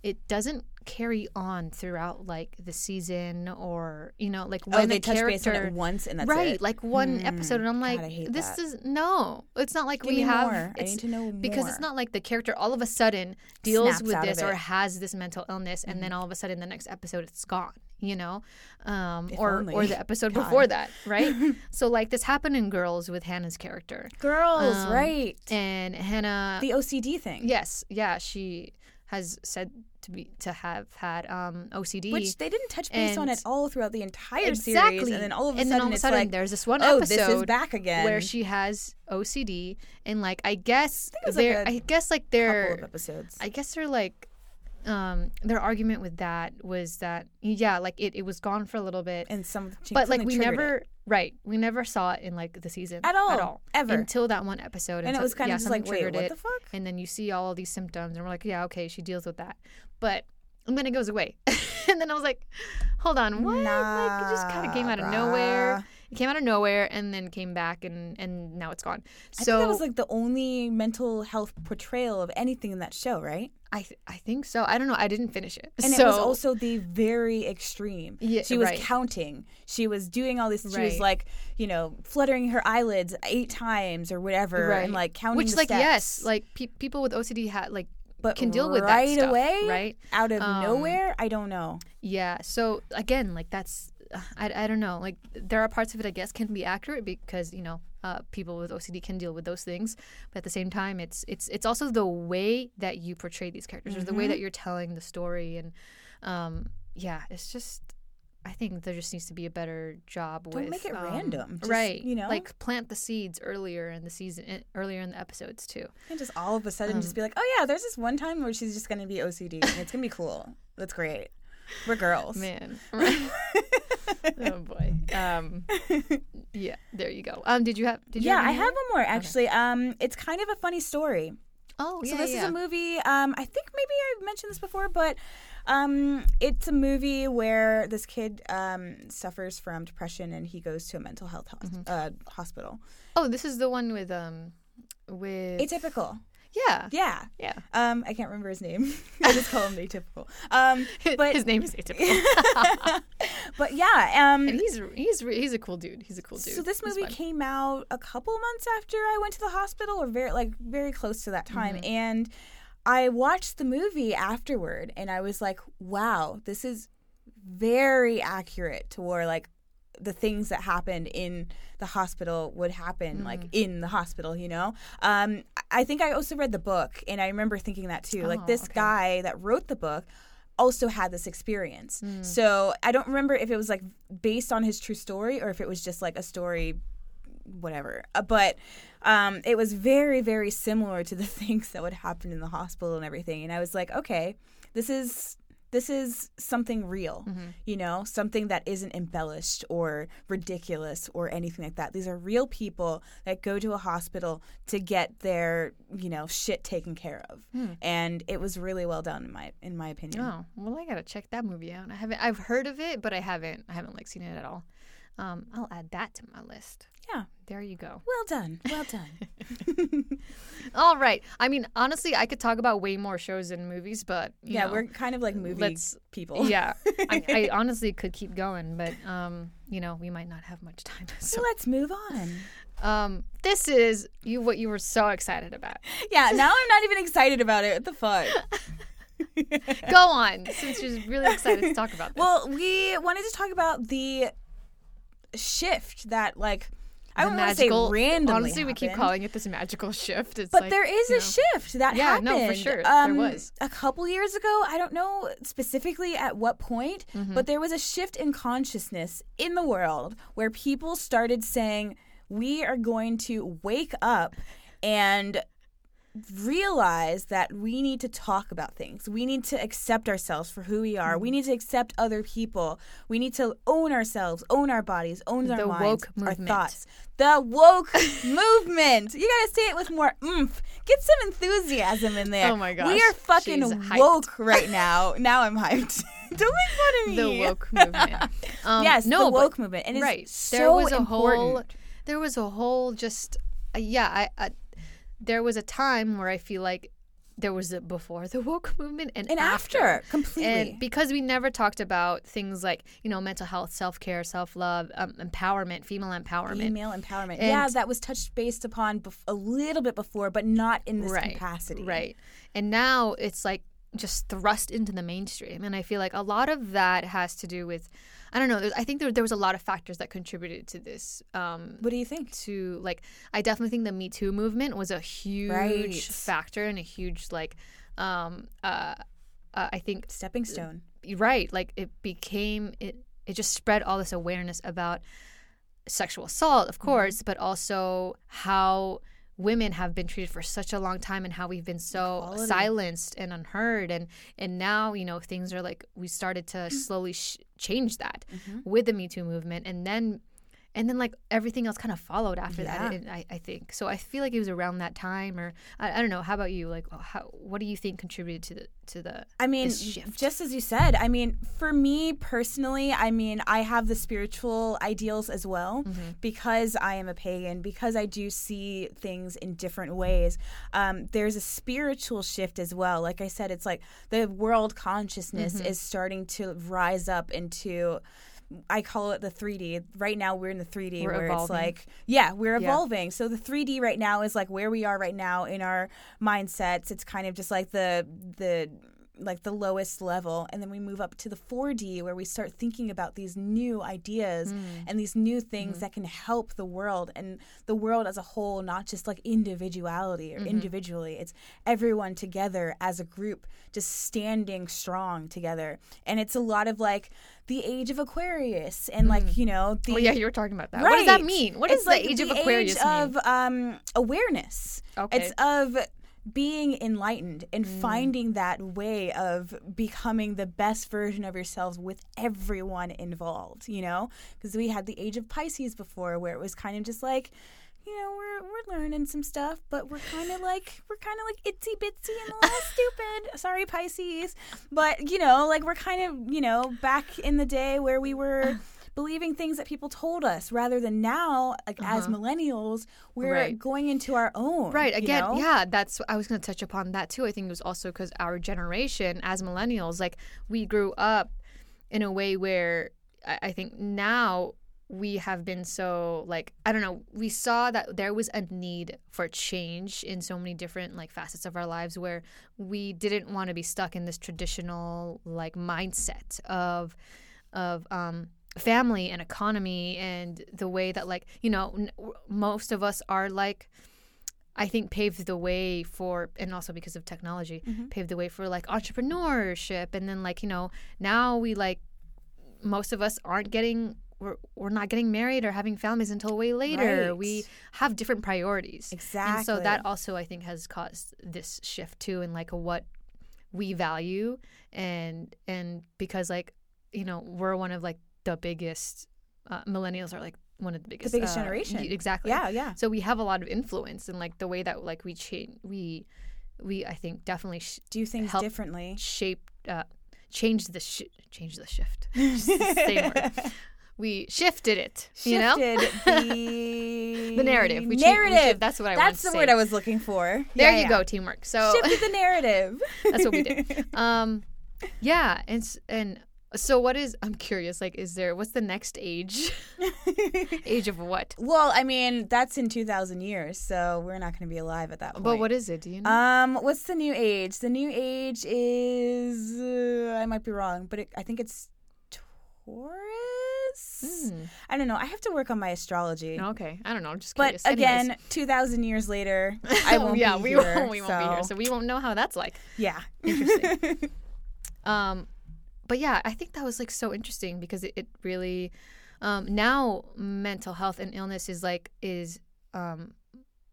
it doesn't carry on throughout like the season or you know like when oh, they touch character base on it once and that's right it. like one Hmm. episode and i'm like God, I this that. is no it's not like Give we have more. I it's- need to know because it's not like the character all of a sudden deals Snaps with this or. Mm-hmm. has this mental illness and then all of a sudden the next episode it's gone you know um, If or only. or the episode God. before that right so like this happened in girls with hannah's character Girls, Um, right. and hannah The OCD thing. yes yeah she has said to be to have had um ocd Which they didn't touch base on at all throughout the entire exactly series. And then all of a and sudden, all of a sudden like, there's this one oh, episode this is back again. where she has OCD and like I guess was, like, they're a I guess like of episodes. I guess they're like um their argument with that was that yeah like it, it was gone for a little bit. And some but like we never it. right we never saw it in like the season At all, at all. ever. until that one episode. And it so- was kind yeah, of just like, wait, triggered what it, the fuck? and then you see all of these symptoms and we're like yeah okay she deals with that. But and then it goes away. And then I was like hold on what? Like it just kind of came out of Nah, nowhere. It came out of nowhere and then came back and and now it's gone I so think that was like the only mental health portrayal of anything in that show, right? I th- I think so. I don't know. I didn't finish it. And so it was also the very extreme. Yeah, she was right. counting. She was doing all this. She was like, you know, fluttering her eyelids eight times or whatever, right, and like counting. which like yes, like pe- people with OCD ha- like but can deal with that right stuff, away, right? out of Um, nowhere. I don't know. yeah. So again, like that's I, I don't know. Like there are parts of it I guess can be accurate because you know uh, people with OCD can deal with those things, but at the same time, it's it's it's also the way that you portray these characters or the way that you're telling the story and um, yeah, it's just. I think there just needs to be a better job Don't with make it um, random. Just, right? you know? like plant the seeds earlier in the season, eh, earlier in the episodes too. And just all of a sudden, Um, just be like, oh yeah, there's this one time where she's just gonna be OCD, and it's gonna be cool. That's great. We're girls. Man, oh boy. Um, yeah, there you go. Um, did you have? Did you? yeah, have I have one more actually. Um, it's kind of a funny story. Oh, yeah. So this yeah. is a movie. Um, I think maybe I've mentioned this before, but um, it's a movie where this kid um, suffers from depression and he goes to a mental health hos- Mm-hmm. uh, hospital. Oh, this is the one with um, with Atypical. Yeah, Yeah. yeah. Um, I can't remember his name. I just call him atypical. Um, but his name is atypical, but yeah. Um, and he's he's he's a cool dude. He's a cool dude. So this movie came out a couple months after I went to the hospital, or very like very close to that time, Mm-hmm. and I watched the movie afterward, and I was like, "Wow, this is very accurate to where like the things that happened in the hospital would happen like Mm. in the hospital you know um i think i also read the book and i remember thinking that too Oh, like this okay. guy that wrote the book also had this experience. So I don't remember if it was like based on his true story or if it was just like a story whatever. Uh, but um, it was very, very similar to the things that would happen in the hospital and everything. And I was like, okay, this is this is something real, you know, something that isn't embellished or ridiculous or anything like that. These are real people that go to a hospital to get their, you know, shit taken care of. And it was really well done in my in my opinion. Oh, well, I gotta check that movie out. I haven't. I've heard of it, but I haven't. I haven't like seen it at all. Um, I'll add that to my list. There you go. Well done. Well done. All right. I mean, honestly, I could talk about way more shows and movies, but you yeah, know, we're kind of like movie let's- people. yeah. I, I honestly could keep going, but um, you know, we might not have much time. So So, let's move on. um, this is you what you were so excited about. Yeah, now I'm not even excited about it. What the fuck? Go on, since you're really excited to talk about this. well, we wanted to talk about the shift that, like, I don't want to say randomly. Honestly, we keep calling it this magical shift. It's But like, there is you a know. shift that Yeah, happened. no, for sure. There Um, was. a couple years ago. I don't know specifically at what point, Mm-hmm. but there was a shift in consciousness in the world where people started saying, "We are going to wake up and." Realize that we need to talk about things. We need to accept ourselves for who we are. We Mm-hmm. need to accept other people. We need to own ourselves, own our bodies, own our The minds, woke our thoughts. The woke movement. You gotta say it with more oomph. Get some enthusiasm in there. Oh my gosh. We are fucking woke right now. Now I'm hyped. Don't make fun of me. the woke movement. Um, yes, no, the but- woke movement. And it's right. so there was a important. whole. There was a whole just uh, yeah. I, I there was a time where I feel like there was a before the woke movement and, and after, completely. And because we never talked about things like, you know, mental health, self care, self love, um, empowerment, female empowerment. Female empowerment. And- yeah, that was touched based upon bef- a little bit before, but not in this right, capacity. Right. And now it's like just thrust into the mainstream. And I feel like a lot of that has to do with, I don't know, there's- I think there, there was a lot of factors that contributed to this. Um, What do you think? to like I definitely think the Me Too movement was a huge Right. factor and a huge like um uh, uh I think Stepping stone. right like it became it it just spread all this awareness about sexual assault Mm-hmm. of course but also how women have been treated for such a long time and how we've been so Equality. silenced and unheard and and now you know things are like we started to slowly sh- change that Mm-hmm. with the me too movement and then and then like everything else kind of followed after Yeah. that I, I think so i feel like it was around that time or I, I don't know how about you like how what do you think contributed to the to the I mean, just as you said, I mean, for me personally, I mean, I have the spiritual ideals as well Mm-hmm. because I am a pagan, because I do see things in different ways. Um, there's a spiritual shift as well. Like I said, it's like the world consciousness Mm-hmm. is starting to rise up into. I call it the 3D. Right now, we're in the 3D We're where it's like, yeah, we're Yeah. evolving. So the 3D right now is like where we are right now in our mindsets. It's kind of just like the the like the lowest level and then we move up to the 4D where we start thinking about these new ideas mm. and these new things mm-hmm. that can help the world and the world as a whole not just like individuality or mm-hmm. individually. It's everyone together as a group just standing strong together. And it's a lot of like the age of Aquarius and like mm. you know the oh yeah you were talking about that. What does that mean? What It's does like the age of aquarius age mean? of um, awareness. Okay. It's of being enlightened and Mm. finding that way of becoming the best version of yourselves with everyone involved, you know? Because we had the age of Pisces before where it was kind of just like, you know, we're, we're learning some stuff, but we're kind of like, we're kind of like itsy bitsy and a little stupid. Sorry, Pisces. But, you know, like we're kind of, you know, back in the day where we were believing things that people told us rather than now, like as millennials, we're Uh-huh. Right. going into our own. Right. Again, know? yeah, that's I was going to touch upon that too. I think it was also because our generation as millennials, like we grew up in a way where I, I think now we have been so like I don't know. We saw that there was a need for change in so many different like facets of our lives where we didn't want to be stuck in this traditional like mindset of of um family and economy and the way that like you know n- most of us are like I think paved the way for, and also because of technology, Mm-hmm. paved the way for like entrepreneurship. And then like you know now we like most of us aren't getting. We're, we're not getting married or having families until way later. Right. We have different priorities. Exactly. And so that also I think has caused this shift too in like what we value and and because like you know we're one of like the biggest uh, millennials are like one of the biggest the biggest uh, generation. exactly Yeah, yeah. so we have a lot of influence in like the way that like we change we we I think definitely sh- Do things differently. shape uh change the sh- change the shift Same word. we shifted it you know Shifted the the narrative we cha- we narrative. that's what I That's the word I was looking for. there Yeah, you yeah. go teamwork so Shifted the narrative. That's what we did. Um, yeah, and and so what is? I'm curious. Like, is there? What's the next age? age of what? well, I mean, that's in 2,000 years, so we're not going to be alive at that point. But what is it? Do you know? Um, what's the new age? The new age is uh, I might be wrong, but it, I think it's Taurus. Hmm. I don't know. I have to work on my astrology. okay, I don't know. I'm just But curious. Anyways. again, 2,000 years later, I won't yeah, be we here. won't. We won't be here, so we won't know how that's like. yeah. Interesting. Um, but yeah, I think that was like so interesting because it, it really um, now mental health and illness is like is um,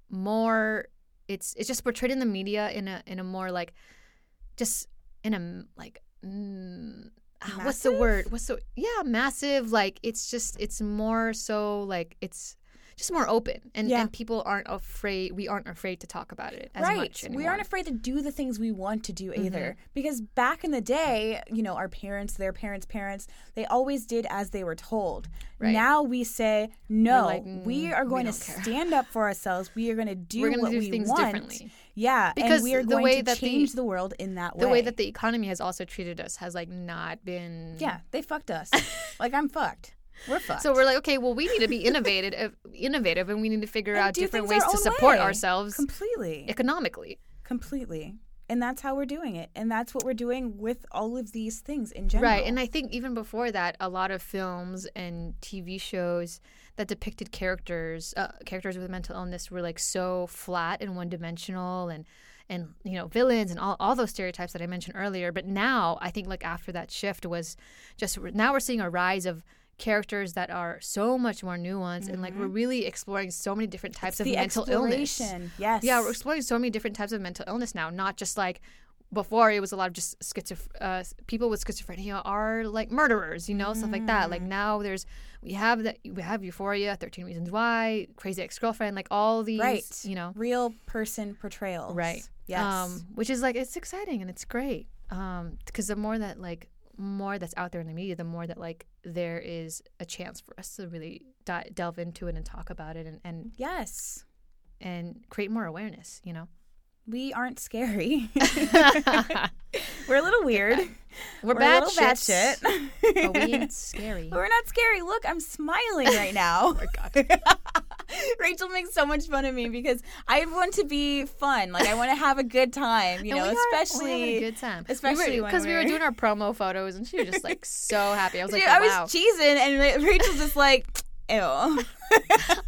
more. It's it's just portrayed in the media in a in a more like just in a like. Mm, ah, what's the word? What's the yeah massive? Like it's just it's more so like it's just more open and Yeah. and people aren't afraid. We aren't afraid to talk about it as right. much. we aren't afraid to do the things we want to do either. Mm-hmm. Because back in the day, you know, our parents, their parents' parents, they always did as they were told. Right. Now we say, no, like, we "Mm, are we going to don't care." stand up for ourselves. We are going to do We're what do we things want. differently. Yeah, Because and we are the going way to that the- change the world in that way. the way that the economy has also treated us has like not been yeah, they fucked us. like I'm fucked. We're fucked. so we're like okay well we need to be innovative uh, innovative and we need to figure And out different ways to support way. ourselves completely, economically completely, and that's how we're doing it, and that's what we're doing with all of these things in general. right and i think even before that a lot of films and tv shows that depicted characters uh, characters with mental illness were like so flat and one dimensional and and you know villains and all, all those stereotypes that i mentioned earlier but now i think like after that shift was just now we're seeing a rise of characters that are so much more nuanced and like we're really exploring so many different types of the mental illness. Yes. yeah we're exploring so many different types of mental illness now not just like before it was a lot of just schizoph- uh, people with schizophrenia are like murderers you know stuff like that Mm. like now there's we have that we have euphoria 13 reasons why crazy ex-girlfriend like all these right. you know real person portrayals. right Yes. um which is like it's exciting and it's great um because the more that like more that's out there in the media the more that like there is a chance for us to really di- delve into it and talk about it and and yes. and create more awareness you know We aren't scary. We're a little weird. we're, We're bad a little bad shit. but we ain't scary we're not scary. Look, I'm smiling right now. oh my god Rachel makes so much fun of me because I want to be fun. Like I want to have a good time, you And know, we especially a good time especially because we were we're- doing our promo photos and she was just like so happy i was like Dude, I wow was cheesing and Rachel's just like, ew.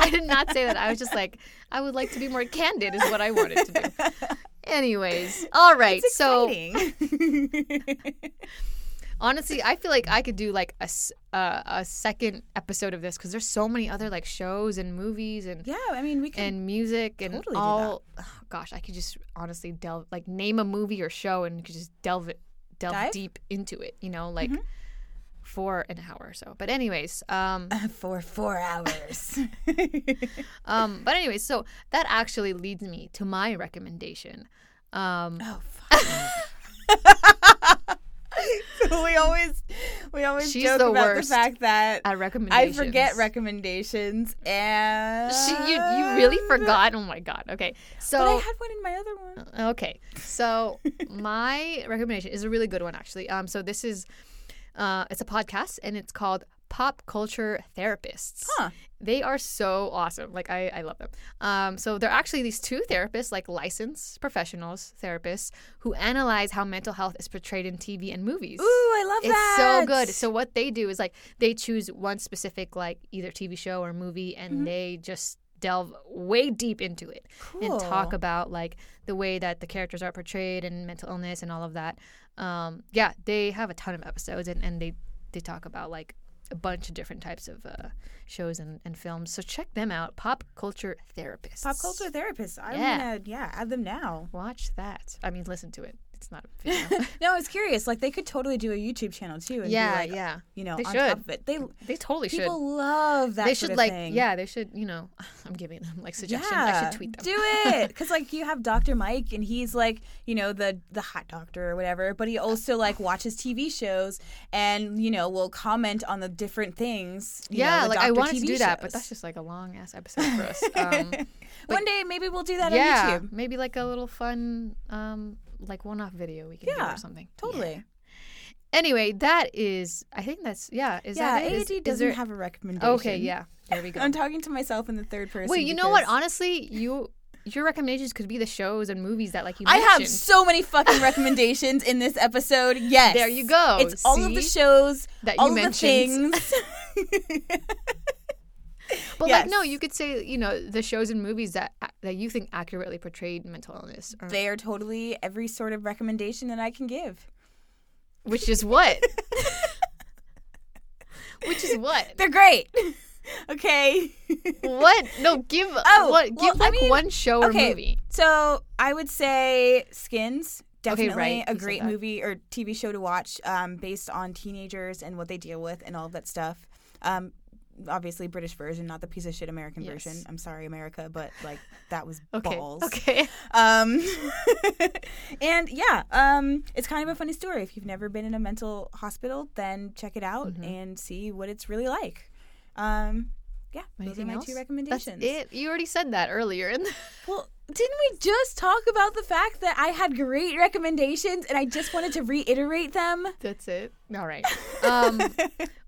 I did not say that. I was just like, I would like to be more candid, is what I wanted to do. Anyways, all right. So. Honestly, I feel like I could do like a, uh, a second episode of this because there's so many other like shows and movies and yeah, I mean, we can. and music and Totally all. oh, gosh, I could just honestly delve like name a movie or show and could just delve it delve Dive? deep into it. You know, like. Mhm. For an hour or so, but anyways, um, for four hours. um, but anyways, so that actually leads me to my recommendation. Um, oh, fuck. so we always, we always She's joke the about worst the fact that at recommendations. I forget recommendations, and She, you you really forgot? Oh my god. Okay, so But I had one in my other one. Okay, so my recommendation is a really good one actually. Um, so this is, uh, it's a podcast and it's called Pop Culture Therapists. Huh. They are so awesome. Like I, I love them. Um, so they're actually these two therapists, like licensed professionals therapists, who analyze how mental health is portrayed in TV and movies. Ooh, I love It's that. so good. So what they do is like they choose one specific like either TV show or movie and Mm-hmm. they just delve way deep into it and talk about like the way that the characters are portrayed and mental illness and all of that. Um, yeah, they have a ton of episodes and, and they they talk about like a bunch of different types of uh, shows and, and films. So check them out. Pop culture therapists. Pop culture therapists. I'm Yeah. gonna yeah add them now. Watch that. I mean, listen to it. It's not a video. no, I was curious. Like they could totally do a YouTube channel too. And yeah, like, yeah. You know, They on should. top of it, they They totally should. people love that. they sort should of like thing. yeah they should you know i'm giving them like suggestions Yeah, i should tweet them Do it, because like you have Dr. Mike, and he's like you know the the hot doctor or whatever, but he also like watches TV shows and you know will comment on the different things. you know, yeah the like i wanted to TV do that but that's just like a long ass episode for us um, one day maybe we'll do that yeah on YouTube. maybe like a little fun um like one-off video we can do or something Totally. Yeah. anyway that is i think that's yeah is yeah, that it? AAD is doesn't there- have a recommendation. okay yeah there we go I'm talking to myself in the third person. wait you know what honestly you your recommendations could be the shows and movies that like you I have so many fucking recommendations in this episode. Yes. There you go. It's all of the shows, That all you of the mentioned. things. But like no, you could say you know the shows and movies that that you think accurately portrayed mental illness, or, they are totally every sort of recommendation that I can give. which is what, which is what, They're great. okay. what? No, give Oh, what? well, Give I like mean, one show or okay. movie. So I would say Skins. Okay, Definitely right, a you great movie or TV show to watch um, based on teenagers and what they deal with and all of that stuff. Um, obviously, British version, not the piece of shit American Yes. version. I'm sorry, America, but like that was Okay, balls. okay. Um, and yeah, um, it's kind of a funny story. If you've never been in a mental hospital, then check it out Mm-hmm. and see what it's really like. Um, yeah, Anything those are my else? two That's it. You already said that earlier. In the- Well, didn't we just talk about the fact that I had great recommendations and I just wanted to reiterate them? That's it. All right. Um,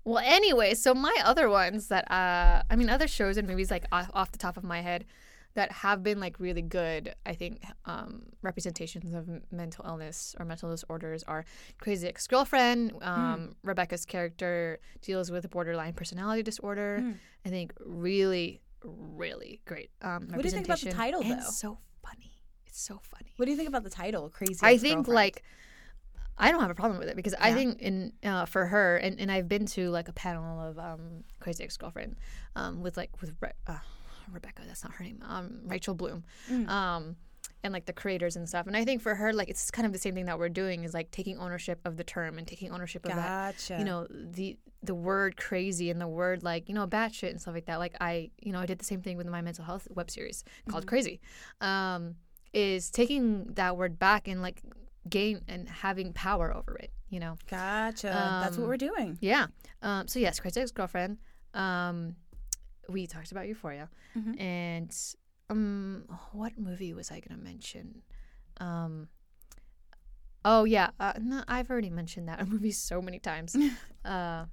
well, anyway, so my other ones that uh, I mean, other shows and movies like off, off the top of my head that have been like really good. I think um, representations of mental illness or mental disorders are Crazy Ex-Girlfriend. Um, Rebecca's character deals with borderline personality disorder. Hmm. I think really, really great. Um, What do you think about the title, And though? so funny. It's so funny. What do you think about the title, Crazy? I think Ex-Girlfriend? like I don't have a problem with it because I think in uh, for her and, and I've been to like a panel of um, Crazy Ex Girlfriend um, with like with Re- uh, Rebecca that's not her name um, Rachel Bloom Mm. Um, and like the creators and stuff and I think for her like it's kind of the same thing that we're doing is like taking ownership of the term and taking ownership of that you know the the word crazy and the word like you know batshit and stuff like that. Like I you know I did the same thing with my mental health web series called Crazy. Um, is taking that word back and like gain and having power over it. You know. gotcha. That's what um, we're doing. Yeah. Um, so yes, Crazy Ex Girlfriend. Um, we talked about Euphoria, Mhm. and um, what movie was I gonna mention? Um, oh yeah, uh, no, I've already mentioned that movie so many times. uh,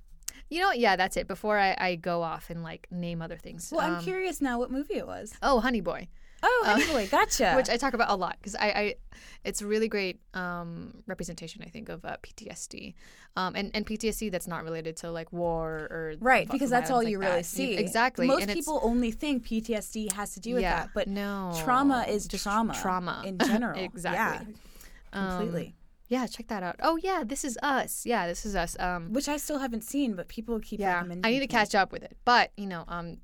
you know, yeah, that's it. Before I, I go off and like name other things. Well, I'm Um, curious now what movie it was. Oh, Honey Boy Oh, Honey gotcha. which I talk about a lot because I, I, it's a really great um, representation I think of uh, PTSD, um, and and PTSD that's not related to like war or right, because that's all you like really that. see. exactly. Most and people only think PTSD has to do with yeah, that, but no, trauma is just trauma. trauma in general. exactly. Yeah, Um, completely. yeah, check that out. Oh yeah, this is us. Yeah, this is us. Um, Which I still haven't seen, but people keep yeah, recommending. I need to catch up with it. But you know, um,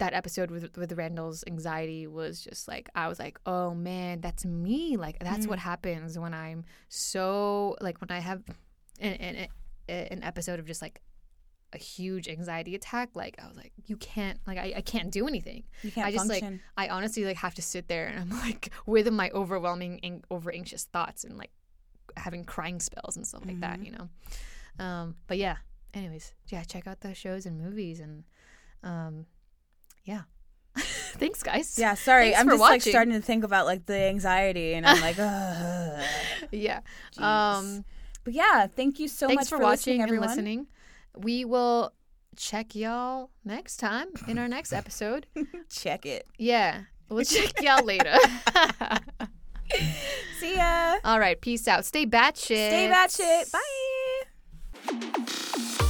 that episode with with Randall's anxiety was just like I was like, oh man, that's me. Like that's Mm. what happens when I'm so like when I have an, an, an episode of just like a huge anxiety attack. Like I was like, you can't like I, I can't do anything. You can't I just like. I honestly like have to sit there and I'm like with my overwhelming and over anxious thoughts and like having crying spells and stuff like that, Mhm. you know. Um, but yeah. Anyways, yeah, check out the shows and movies and um, yeah. Thanks, guys. yeah, sorry. Thanks I'm just like starting to think about like the anxiety, and I'm like, Ugh. Yeah. Jeez. Um, but yeah, thank you so much for, for, watching and everyone. listening. We will check y'all next time in our next episode. Check it. Yeah. We'll check y'all later. See ya. All right. Peace out. Stay batshit. Stay batshit. Bye.